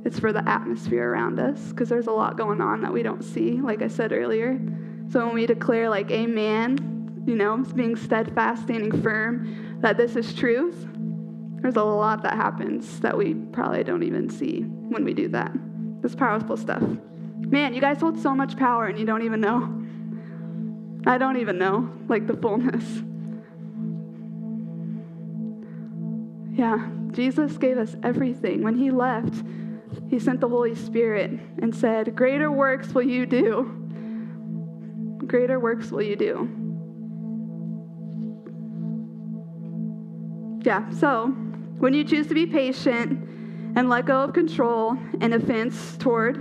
It's for the atmosphere around us because there's a lot going on that we don't see. Like I said earlier. So when we declare, like, amen, you know, being steadfast, standing firm, that this is truth, there's a lot that happens that we probably don't even see when we do that. This powerful stuff. Man, you guys hold so much power and you don't even know. I don't even know, like, the fullness. Yeah, Jesus gave us everything. When he left, he sent the Holy Spirit and said, Greater works will you do greater works will you do. Yeah, so when you choose to be patient and let go of control and offense toward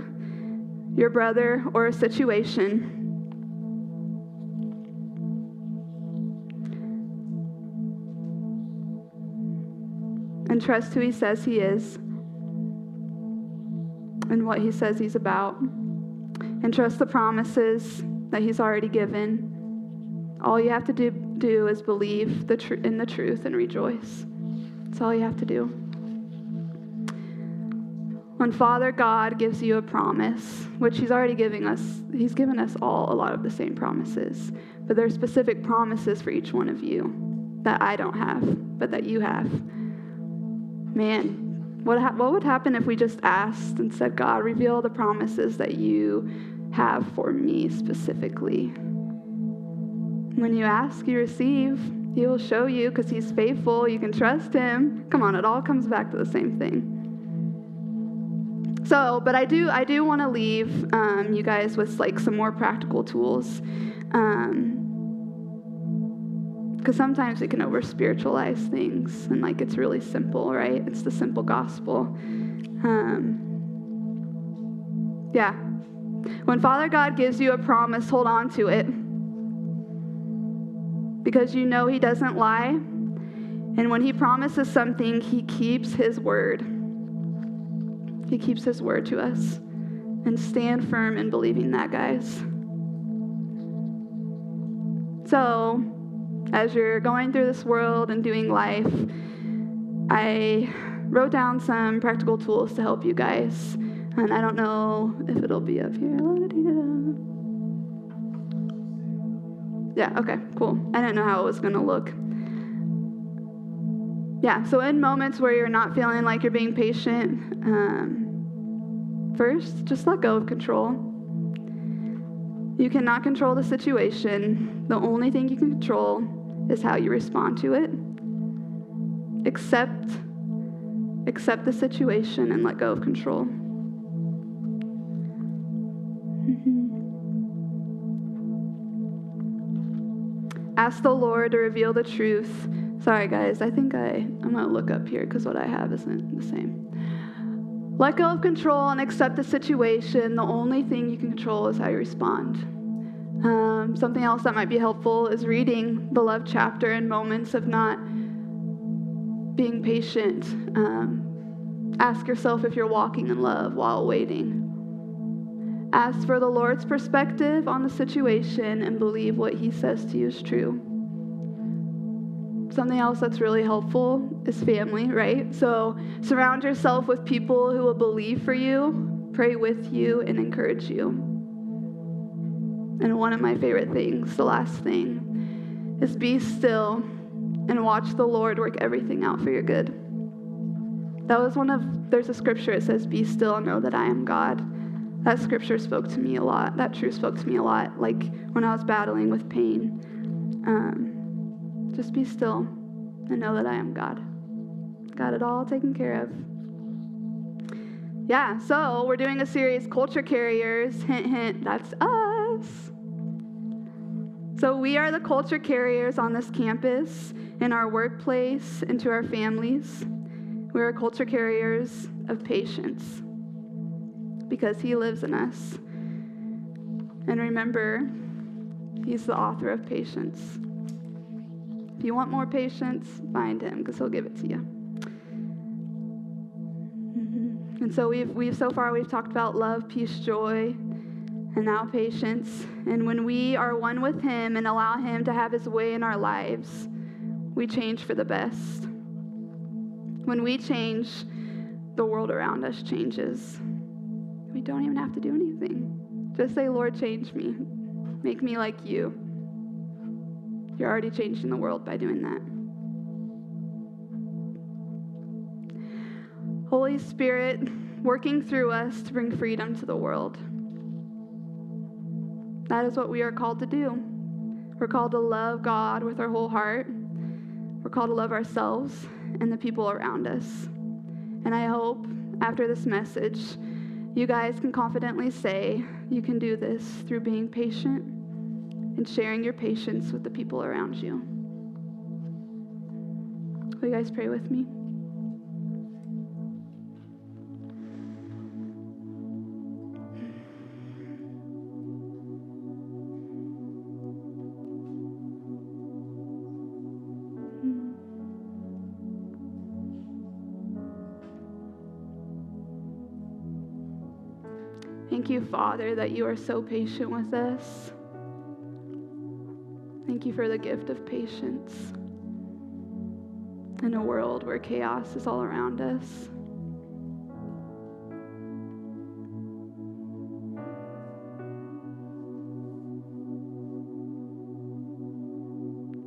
your brother or a situation, and trust who he says he is and what he says he's about, and trust the promises that He's already given. All you have to do, do is believe the tr- in the truth and rejoice. That's all you have to do. when Father God gives you a promise, which He's already giving us, He's given us all a lot of the same promises, but there are specific promises for each one of you that I don't have, but that you have. Man, what, ha- what would happen if we just asked and said, God, reveal the promises that you have for me specifically? When you ask, you receive. He will show you because He's faithful. You can trust Him. Come on, it all comes back to the same thing. So, but I do, I do want to leave um, you guys with like some more practical tools, because um, sometimes we can over spiritualize things, and like it's really simple, right? It's the simple gospel. Um, yeah, when Father God gives you a promise, hold on to it, because you know He doesn't lie, and when He promises something, He keeps His word. He keeps his word to us. And stand firm in believing that, guys. So, as you're going through this world and doing life, I wrote down some practical tools to help you guys. And I don't know if it'll be up here. Yeah, okay, cool. I didn't know how it was going to look. Yeah, so in moments where you're not feeling like you're being patient, um, first, just let go of control. You cannot control the situation. The only thing you can control is how you respond to it. Accept, accept the situation and let go of control. Ask the Lord to reveal the truth Sorry, guys. I think I, I'm going to look up here because what I have isn't the same. Let go of control and accept the situation. The only thing you can control is how you respond. Um, something else that might be helpful is reading the love chapter in moments of not being patient. Um, ask yourself if you're walking in love while waiting. Ask for the Lord's perspective on the situation and believe what He says to you is true something else that's really helpful is family, right? So surround yourself with people who will believe for you, pray with you, and encourage you. And one of my favorite things, the last thing, is be still and watch the Lord work everything out for your good. That was one of, there's a scripture, it says, Be still and know that I am God. That scripture spoke to me a lot. That truth spoke to me a lot, like when I was battling with pain. Um, just be still and know that I am God. Got it all taken care of. Yeah, so we're doing a series, Culture Carriers. Hint, hint, that's us. So we are the culture carriers on this campus, in our workplace, and to our families. We are culture carriers of patience because He lives in us. And remember, He's the author of patience. If you want more patience, find him because he'll give it to you. Mm-hmm. And so we've, we've so far we've talked about love, peace, joy, and now patience. And when we are one with him and allow him to have his way in our lives, we change for the best. When we change, the world around us changes. We don't even have to do anything. Just say, Lord, change me. Make me like you. You're already changing the world by doing that. Holy Spirit, working through us to bring freedom to the world. That is what we are called to do. We're called to love God with our whole heart. We're called to love ourselves and the people around us. And I hope after this message, you guys can confidently say you can do this through being patient and sharing your patience with the people around you. Will you guys pray with me? you, Father, that you are so patient with us. Thank you for the gift of patience in a world where chaos is all around us.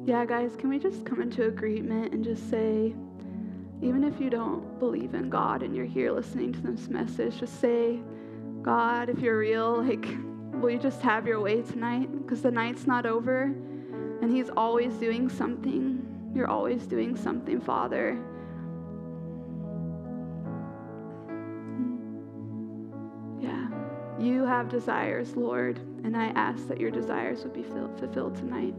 Yeah, guys, can we just come into agreement and just say, even if you don't believe in God and you're here listening to this message, just say, God, if you're real, like, will you just have your way tonight? Because the night's not over, and He's always doing something. You're always doing something, Father. Yeah, you have desires, Lord, and I ask that your desires would be fulfilled tonight.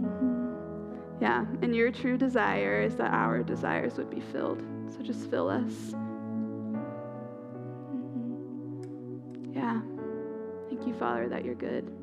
Mm-hmm. Yeah, and your true desire is that our desires would be filled. So just fill us. Father, that you're good.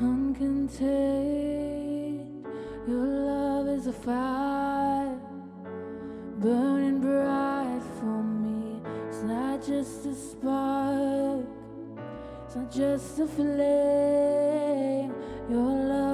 uncontained. Your love is a fire, burning bright for me. It's not just a spark, it's not just a flame. Your love.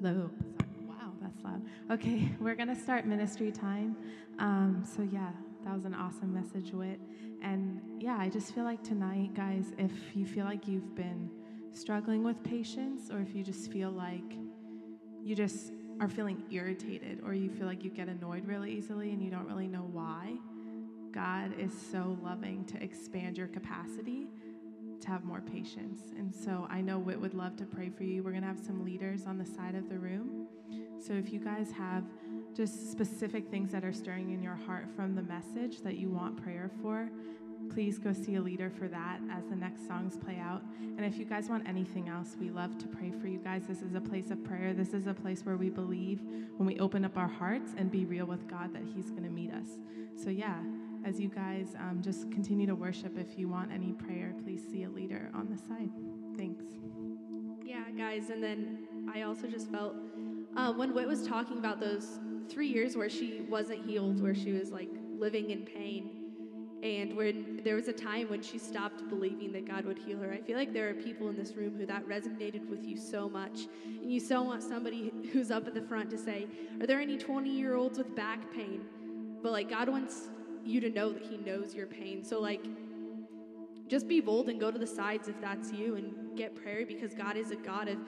Hello. Wow, that's loud. Okay, we're going to start ministry time. Um, so, yeah, that was an awesome message, Whit. And yeah, I just feel like tonight, guys, if you feel like you've been struggling with patience, or if you just feel like you just are feeling irritated, or you feel like you get annoyed really easily and you don't really know why, God is so loving to expand your capacity have more patience. And so I know Whit would love to pray for you. We're going to have some leaders on the side of the room. So if you guys have just specific things that are stirring in your heart from the message that you want prayer for, please go see a leader for that as the next songs play out. And if you guys want anything else, we love to pray for you guys. This is a place of prayer. This is a place where we believe when we open up our hearts and be real with God that He's going to meet us. So, yeah, as you guys um, just continue to worship, if you want any prayer, please see a leader on the side. Thanks. Yeah, guys, and then I also just felt um, when Whit was talking about those three years where she wasn't healed, where she was like living in pain, and when there was a time when she stopped believing that God would heal her. I feel like there are people in this room who that resonated with you so much, and you so want somebody who's up at the front to say, "Are there any 20 year olds with back pain?" But like God wants you to know that He knows your pain. So like just be bold and go to the sides if that's you and get prayer because God is a God of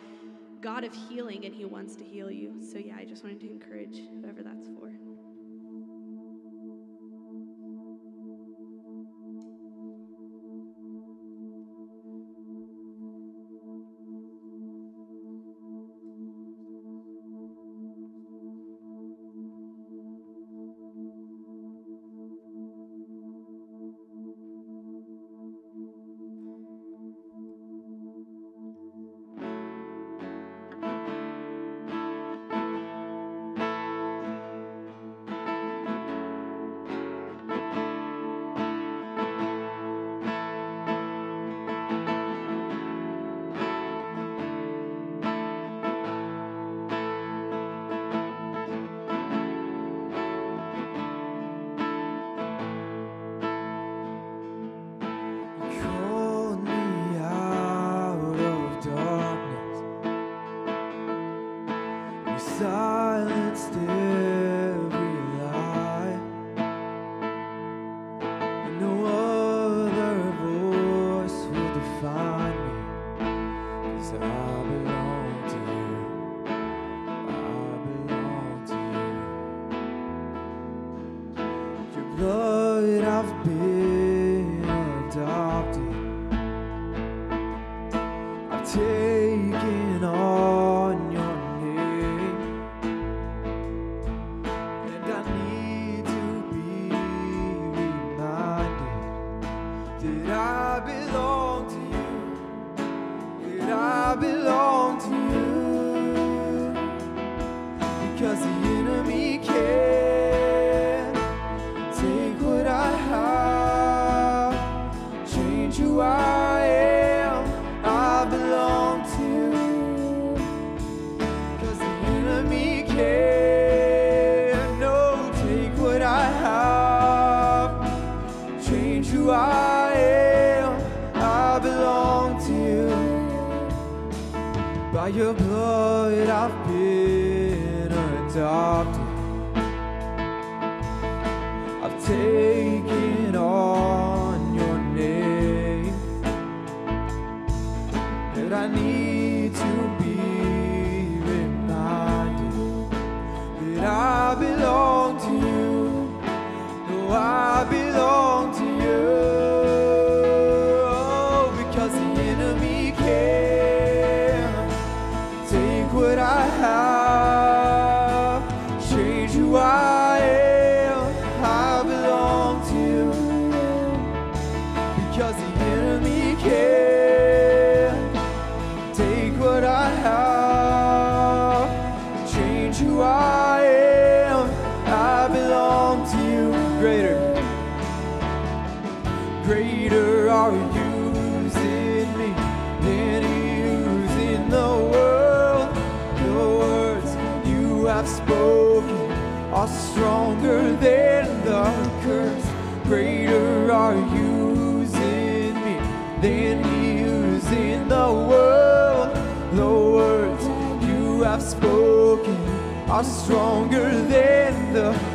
God of healing and he wants to heal you. So yeah, I just wanted to encourage whoever that's for. are stronger than the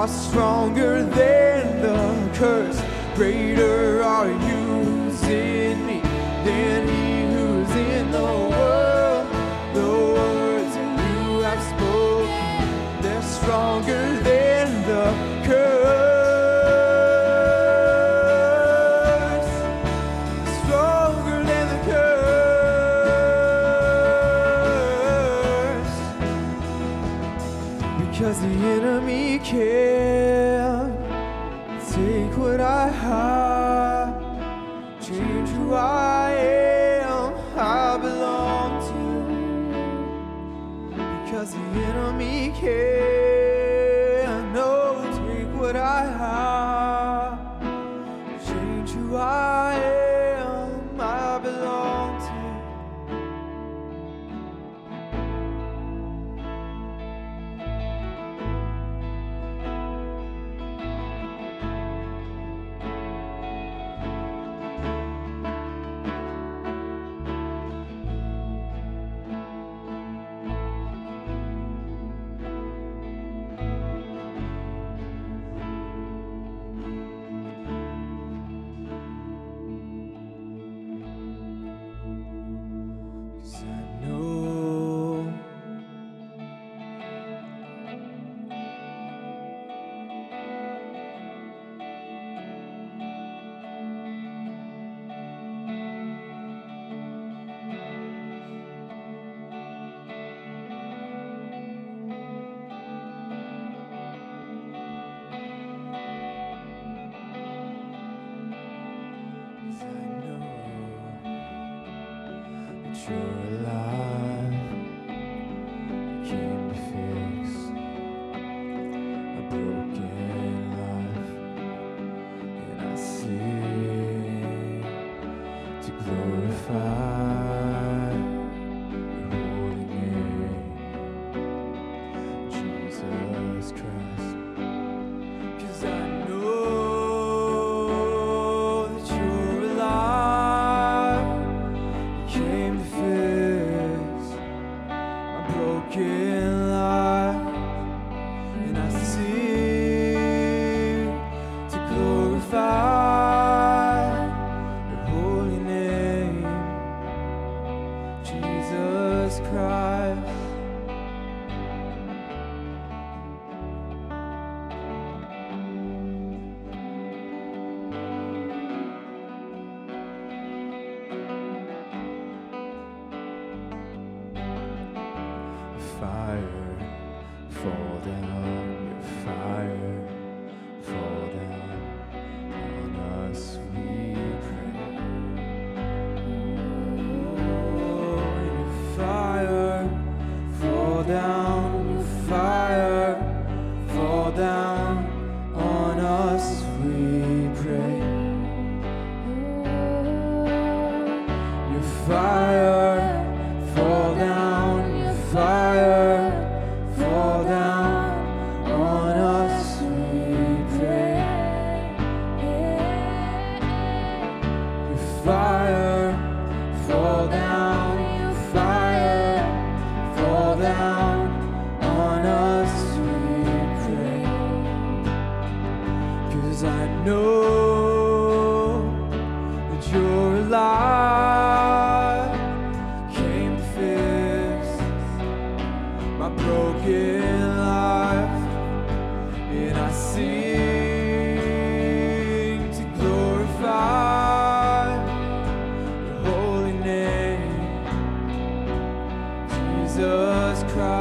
are stronger than the curse. Greater are you who's in me than he who's in the world. The words you have spoken, they're stronger Jesus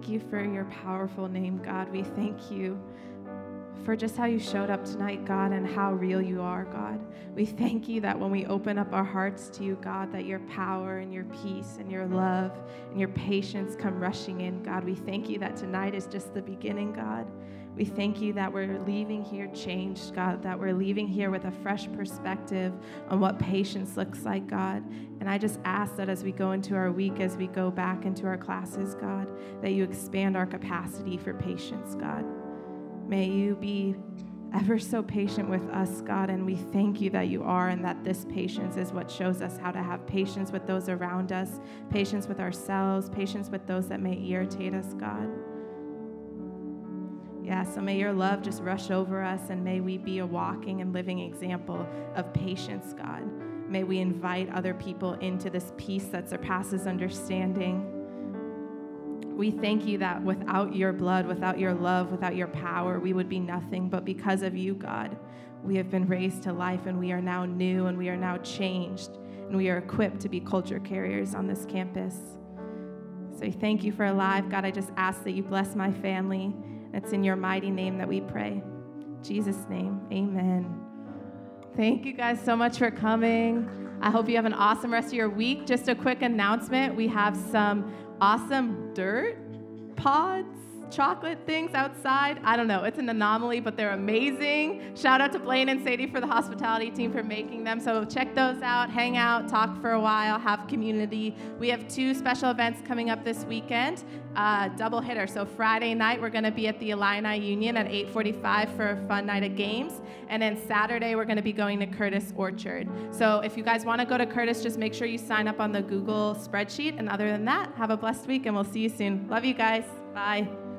thank you for your powerful name, God. We thank you for just how you showed up tonight, God, and how real you are, God. We thank you that when we open up our hearts to you, God, that your power and your peace and your love and your patience come rushing in, God. We thank you that tonight is just the beginning, God. We thank you that we're leaving here changed, God, that we're leaving here with a fresh perspective on what patience looks like, God. And I just ask that as we go into our week, as we go back into our classes, God, that you expand our capacity for patience, God. May you be ever so patient with us, God, and we thank you that you are, and that this patience is what shows us how to have patience with those around us, patience with ourselves, patience with those that may irritate us, God. Yeah, so may your love just rush over us, and may we be a walking and living example of patience, God. May we invite other people into this peace that surpasses understanding. We thank you that without your blood, without your love, without your power, we would be nothing. But because of you, God, we have been raised to life and we are now new and we are now changed and we are equipped to be culture carriers on this campus. So thank you for alive. God, I just ask that you bless my family. It's in your mighty name that we pray. Jesus' name, amen. Thank you guys so much for coming. I hope you have an awesome rest of your week. Just a quick announcement we have some awesome dirt pods chocolate things outside. I don't know, it's an anomaly, but they're amazing. Shout out to Blaine and Sadie for the hospitality team for making them. So check those out, hang out, talk for a while, have community. We have two special events coming up this weekend, uh, double hitter. So Friday night we're going to be at the Illini Union at 8:45 for a fun night of games, and then Saturday we're going to be going to Curtis Orchard. So if you guys want to go to Curtis, just make sure you sign up on the Google spreadsheet. And other than that, have a blessed week, and we'll see you soon. Love you guys. Bye.